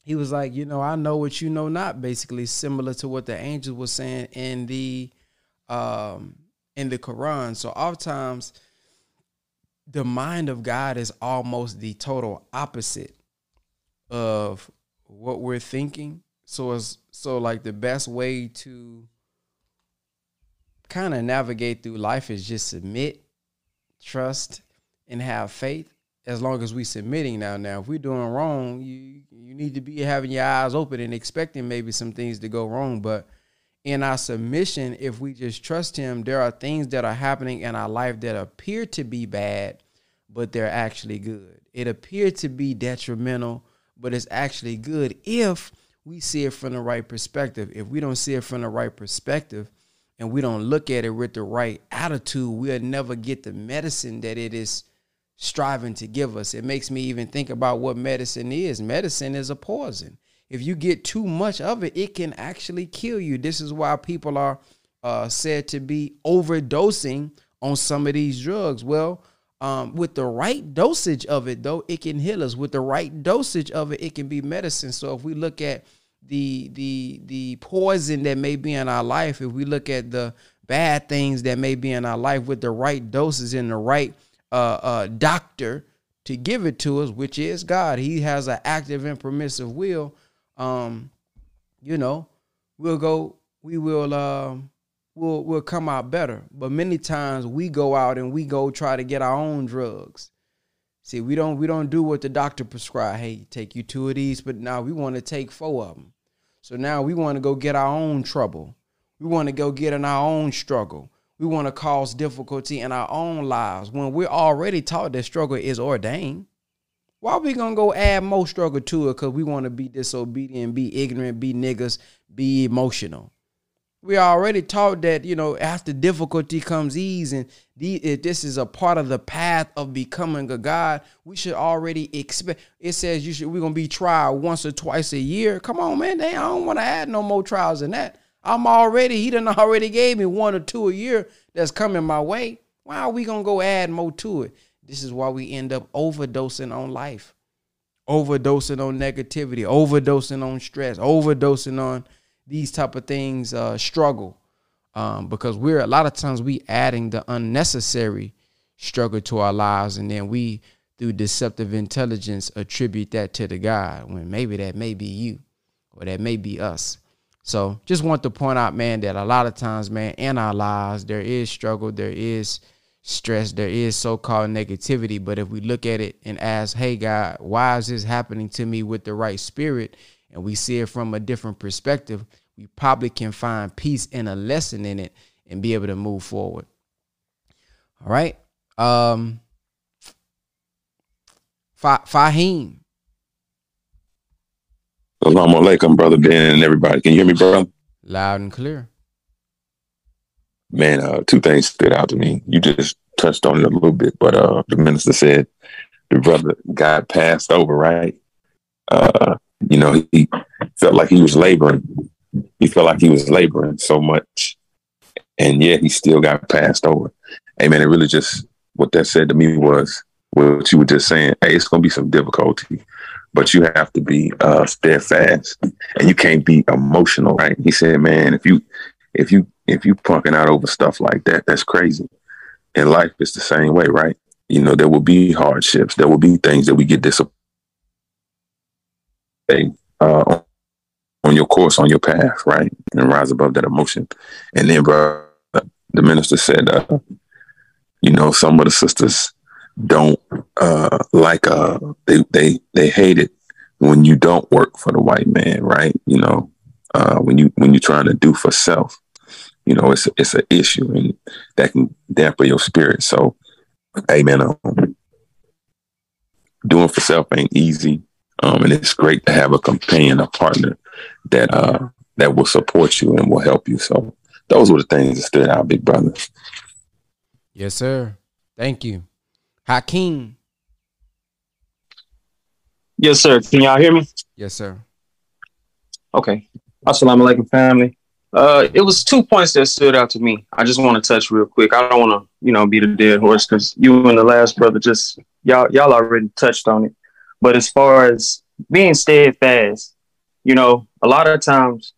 he was like you know i know what you know not basically similar to what the angel was saying in the um, in the Quran. So oftentimes the mind of God is almost the total opposite of what we're thinking. So it's so like the best way to kind of navigate through life is just submit, trust, and have faith. As long as we submitting now, now if we're doing wrong, you you need to be having your eyes open and expecting maybe some things to go wrong. But in our submission, if we just trust Him, there are things that are happening in our life that appear to be bad, but they're actually good. It appeared to be detrimental, but it's actually good if we see it from the right perspective. If we don't see it from the right perspective and we don't look at it with the right attitude, we'll never get the medicine that it is striving to give us. It makes me even think about what medicine is. Medicine is a poison if you get too much of it, it can actually kill you. This is why people are uh, said to be overdosing on some of these drugs. Well, um, with the right dosage of it, though, it can heal us. With the right dosage of it, it can be medicine. So if we look at the the the poison that may be in our life, if we look at the bad things that may be in our life with the right doses and the right uh, uh, doctor to give it to us, which is God, He has an active and permissive will um, you know, we'll go, we will, um, we'll, we'll come out better. But many times we go out and we go try to get our own drugs. See, we don't, we don't do what the doctor prescribed. Hey, take you two of these, but now we want to take four of them. So now we want to go get our own trouble. We want to go get in our own struggle. We want to cause difficulty in our own lives when we're already taught that struggle is ordained. Why we gonna go add more struggle to it? Cause we want to be disobedient, be ignorant, be niggas, be emotional. We already taught that you know after difficulty comes ease, and the, if this is a part of the path of becoming a god, we should already expect. It says you should. We're gonna be tried once or twice a year. Come on, man. Dang, I don't want to add no more trials than that. I'm already. He done already gave me one or two a year that's coming my way. Why are we gonna go add more to it? This is why we end up overdosing on life, overdosing on negativity, overdosing on stress, overdosing on these type of things. Uh, struggle um, because we're a lot of times we adding the unnecessary struggle to our lives, and then we through deceptive intelligence attribute that to the God when maybe that may be you or that may be us. So just want to point out, man, that a lot of times, man, in our lives there is struggle, there is stress, there is so called negativity. But if we look at it and ask, hey, God, why is this happening to me with the right spirit? And we see it from a different perspective, we probably can find peace and a lesson in it and be able to move forward. All right. Um, Fahim. Assalamu alaikum, brother Ben and everybody. Can you hear me, brother? Loud and clear man, uh, two things stood out to me. You just touched on it a little bit, but uh, the minister said the brother got passed over, right? Uh, you know, he felt like he was laboring. He felt like he was laboring so much, and yet he still got passed over. Hey, man, it really just what that said to me was what you were just saying. Hey, it's gonna be some difficulty, but you have to be uh, steadfast, and you can't be emotional, right? He said, man, if you if you if you punking out over stuff like that, that's crazy. And life, is the same way, right? You know, there will be hardships. There will be things that we get disappointed uh, on your course, on your path, right? And rise above that emotion. And then, bro, the minister said, uh, you know, some of the sisters don't uh like uh they they they hate it when you don't work for the white man, right? You know, uh when you when you're trying to do for self, you know, it's it's an issue and that can dampen your spirit. So, hey man, um, doing for self ain't easy. Um, and it's great to have a companion, a partner that uh that will support you and will help you. So those were the things that stood out, big brother. Yes, sir. Thank you. Hakeem. Yes, sir. Can y'all hear me? Yes, sir. Okay. Assalamu alaikum, family. Uh, it was two points that stood out to me. I just want to touch real quick. I don't want to, you know, beat a dead horse because you and the last brother just y'all y'all already touched on it. But as far as being steadfast, you know, a lot of times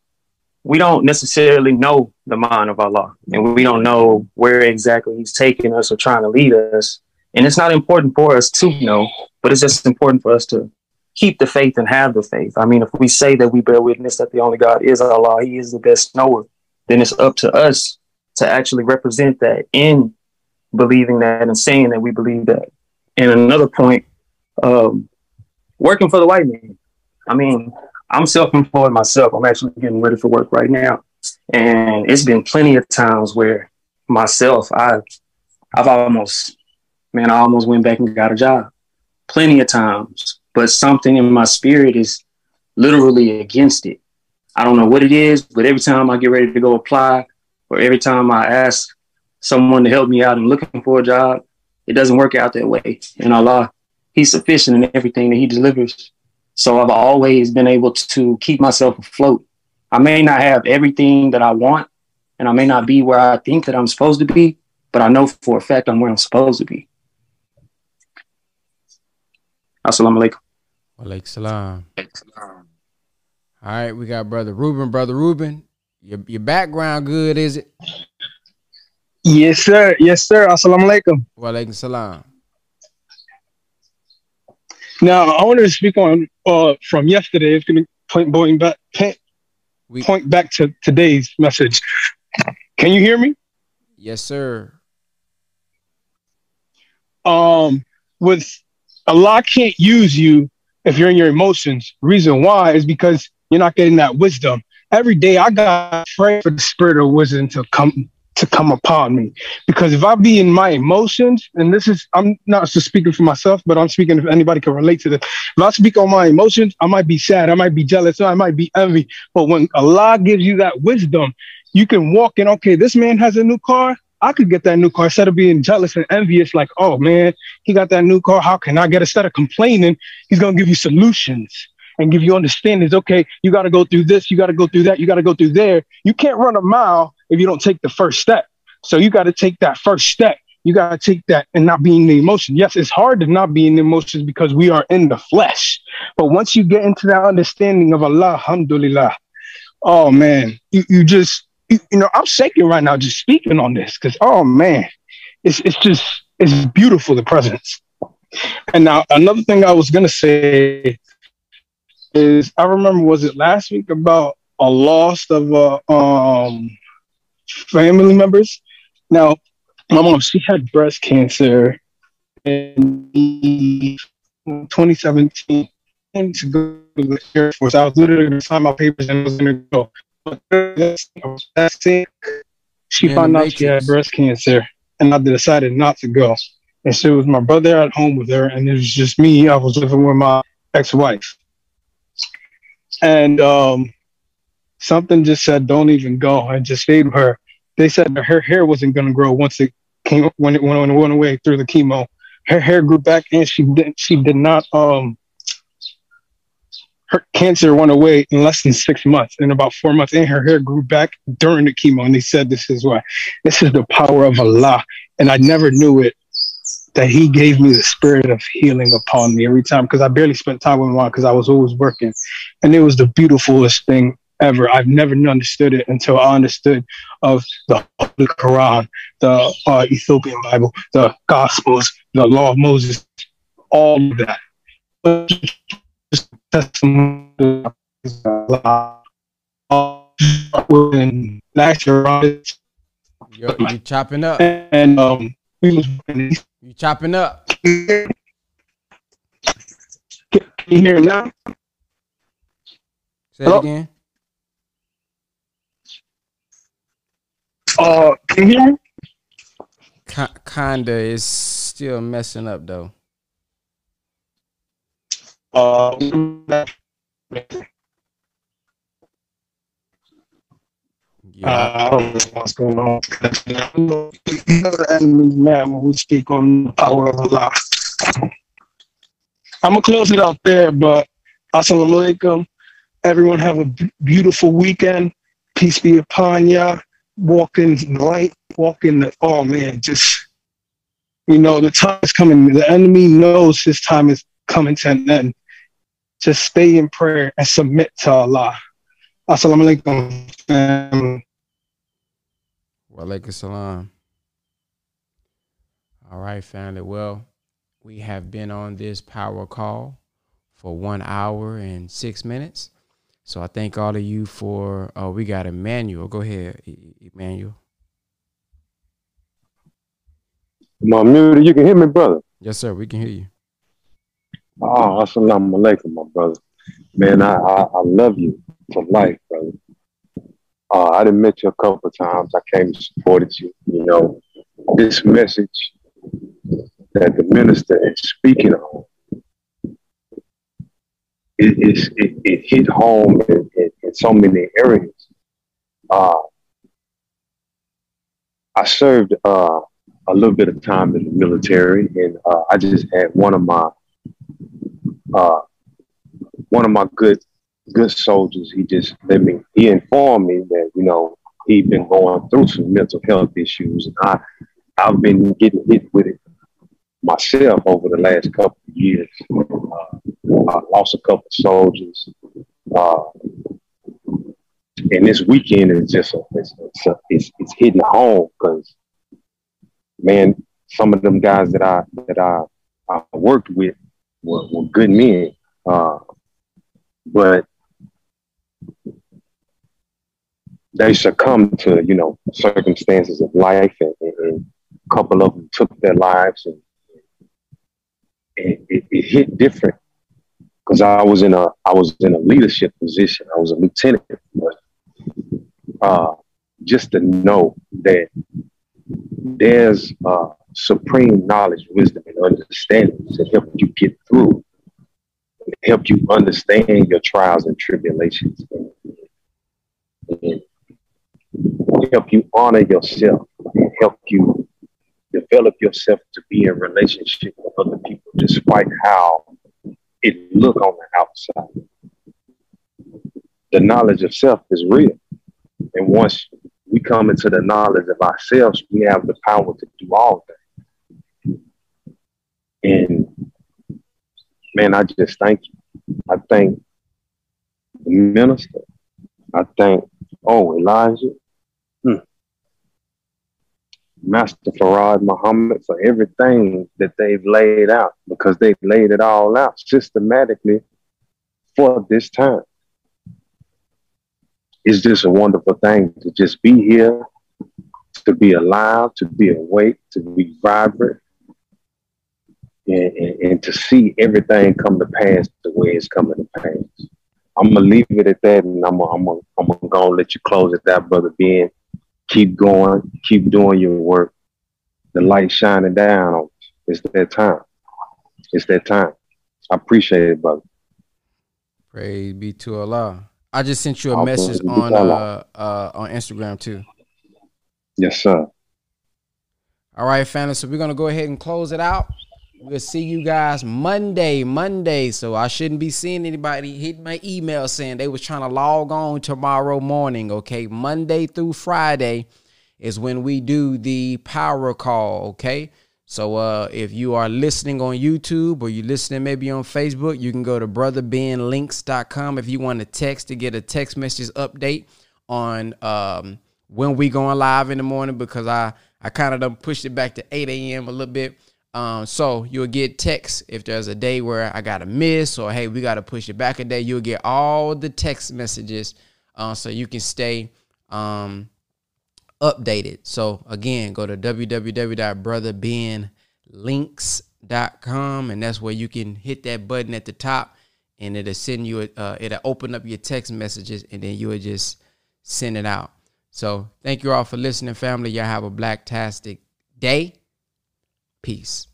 we don't necessarily know the mind of Allah, and we don't know where exactly He's taking us or trying to lead us. And it's not important for us to know, but it's just important for us to keep the faith and have the faith. I mean, if we say that we bear witness that the only God is Allah, He is the best knower, then it's up to us to actually represent that in believing that and saying that we believe that. And another point, um, working for the white man. I mean, I'm self-employed myself. I'm actually getting ready for work right now, and it's been plenty of times where myself, I, I've almost, man, I almost went back and got a job. Plenty of times, but something in my spirit is literally against it. I don't know what it is, but every time I get ready to go apply, or every time I ask someone to help me out and looking for a job, it doesn't work out that way. And Allah, He's sufficient in everything that He delivers. So I've always been able to keep myself afloat. I may not have everything that I want, and I may not be where I think that I'm supposed to be, but I know for a fact I'm where I'm supposed to be. Assalamu alaikum. Walaikum salam. All right, we got brother Ruben. Brother Ruben, your your background good, is it? Yes, sir. Yes, sir. Assalamu alaikum. Walaikum salam. Now, I wanted to speak on uh, from yesterday. It's going to point going back point, We, point back to today's message. Can you hear me? yes, sir. Um, with Allah can't use you if you're in your emotions. Reason why is because you're not getting that wisdom. Every day I got to pray for the spirit of wisdom to come to come upon me. Because if I be in my emotions, and this is I'm not just speaking for myself, but I'm speaking if anybody can relate to this. If I speak on my emotions, I might be sad, I might be jealous, I might be envy. But when Allah gives you that wisdom, you can walk in, okay, this man has a new car. I could get that new car instead of being jealous and envious, like, oh man, he got that new car. How can I get? Instead of complaining, he's gonna give you solutions and give you understandings. Okay, you got to go through this, you got to go through that, you got to go through there. You can't run a mile if you don't take the first step. So you got to take that first step. You got to take that and not be in the emotion. Yes, it's hard to not be in the emotions because we are in the flesh. But once you get into that understanding of Allah, alhamdulillah, oh man, you, you just, you, you know, I'm shaking right now just speaking on this because, oh man, it's, it's just, it's beautiful, the presence. And now another thing I was to say is I remember was it last week about a loss of uh, um family members. Now, my mom she had breast cancer in 2017. To go to the Air Force, I was literally going to sign my papers and was going to go. But I was that sick. She Yeah, found out she had breast cancer, and I decided not to go. And so it was my brother at home with her, and it was just me. I was living with my ex-wife, and um, something just said, "Don't even go." I just stayed with her. They said that her hair wasn't going to grow once it came when it went, when it went away through the chemo. Her hair grew back, and she did she did not um. Her cancer went away in less than six months. In about four months, and her hair grew back during the chemo. And they said, "This is why. This is the power of Allah." And I never knew it that He gave me the spirit of healing upon me every time because I barely spent time with mom because I was always working, and it was the beautifulest thing ever. I've never understood it until I understood of the Holy Quran, the uh, Ethiopian Bible, the Gospels, the Law of Moses, all of that. Just testimony of Allah. When last year, You're, you're chopping up. and um. You chopping up. Can you hear now? Say Hello? it again. Uh, can you hear me? Ki- kinda is still messing up though. Yeah. I don't know what's going on. Enemy's man we speak on power of Allah. I'm gonna close it out there, but assalamu alaikum. Everyone have a beautiful weekend. Peace be upon ya. Walk in light. Walk in the. Oh man, just you know the time is coming. The enemy knows his time is coming to an end. Just stay in prayer and submit to Allah. Assalamu alaikum. family. Walaikum salam. All right, family. Well, we have been on this power call for one hour and six minutes. So I thank all of you for. Oh, we got Emmanuel. Go ahead, Emmanuel. My muted, you can hear me, brother. Yes, sir. We can hear you. Oh, assalamu alaikum, my brother. Man, I, I, I love you for life, brother. Uh, I done met you a couple of times. I came and supported you. You know, this message that the minister is speaking on, it, it, it hit home in, in, in so many areas. Uh, I served uh, a little bit of time in the military, and uh, I just had one of my uh, one of my good good soldiers. He just let me. He informed me that you know he'd been going through some mental health issues, and I I've been getting hit with it myself over the last couple of years. Uh, I lost a couple of soldiers, uh, and this weekend is just a, it's, it's, a, it's it's hitting home because man, some of them guys that I that I, I worked with were, were good men, uh, but they succumbed to you know circumstances of life, and, and, a couple of them took their lives, and, and it, it hit different because I was in a I was in a leadership position. I was a lieutenant, but uh, just to know that there's uh, supreme knowledge, wisdom, and understanding to help you get through, help you understand your trials and tribulations, and help you honor yourself, and help you develop yourself to be in relationship with other people, despite how it look on the outside. The knowledge of self is real, and once we come into the knowledge of ourselves, we have the power to do all things. And man, I just thank you. I thank the minister. I thank, oh, Elijah, hmm. Master Fard Muhammad for everything that they've laid out because they've laid it all out systematically for this time it's just a wonderful thing to just be here, to be alive, to be awake, to be vibrant, and, and, and to see everything come to pass the way it's coming to pass. I'm gonna leave it at that, and I'm gonna, I'm gonna, I'm go and let you close it that, brother Ben. Keep going, keep doing your work. The light shining down. It's that time. It's that time. I appreciate it, brother. Praise be to Allah. I just sent you a All message praise be to on uh uh on Instagram too. Yes, sir. All right, family. So we're gonna go ahead and close it out. We'll see you guys Monday. Monday. So I shouldn't be seeing anybody hit my email saying they was trying to log on tomorrow morning. Okay, Monday through Friday is when we do the power call. Okay. So uh, if you are listening on YouTube or you're listening maybe on Facebook, you can go to brotherbenlinks.com if you want to text to get a text message update on um, when we going live in the morning because I I kind of pushed it back to 8 a.m. a little bit. Um, so you'll get text if there's a day where I got to miss or hey we got to push it back a day. You'll get all the text messages uh, so you can stay um, updated. So again, go to www.brotherbenlinks.com and that's where you can hit that button at the top and it'll send you uh, it'll open up your text messages and then you will just send it out. So thank you all for listening, family. Y'all have a blacktastic day. Peace.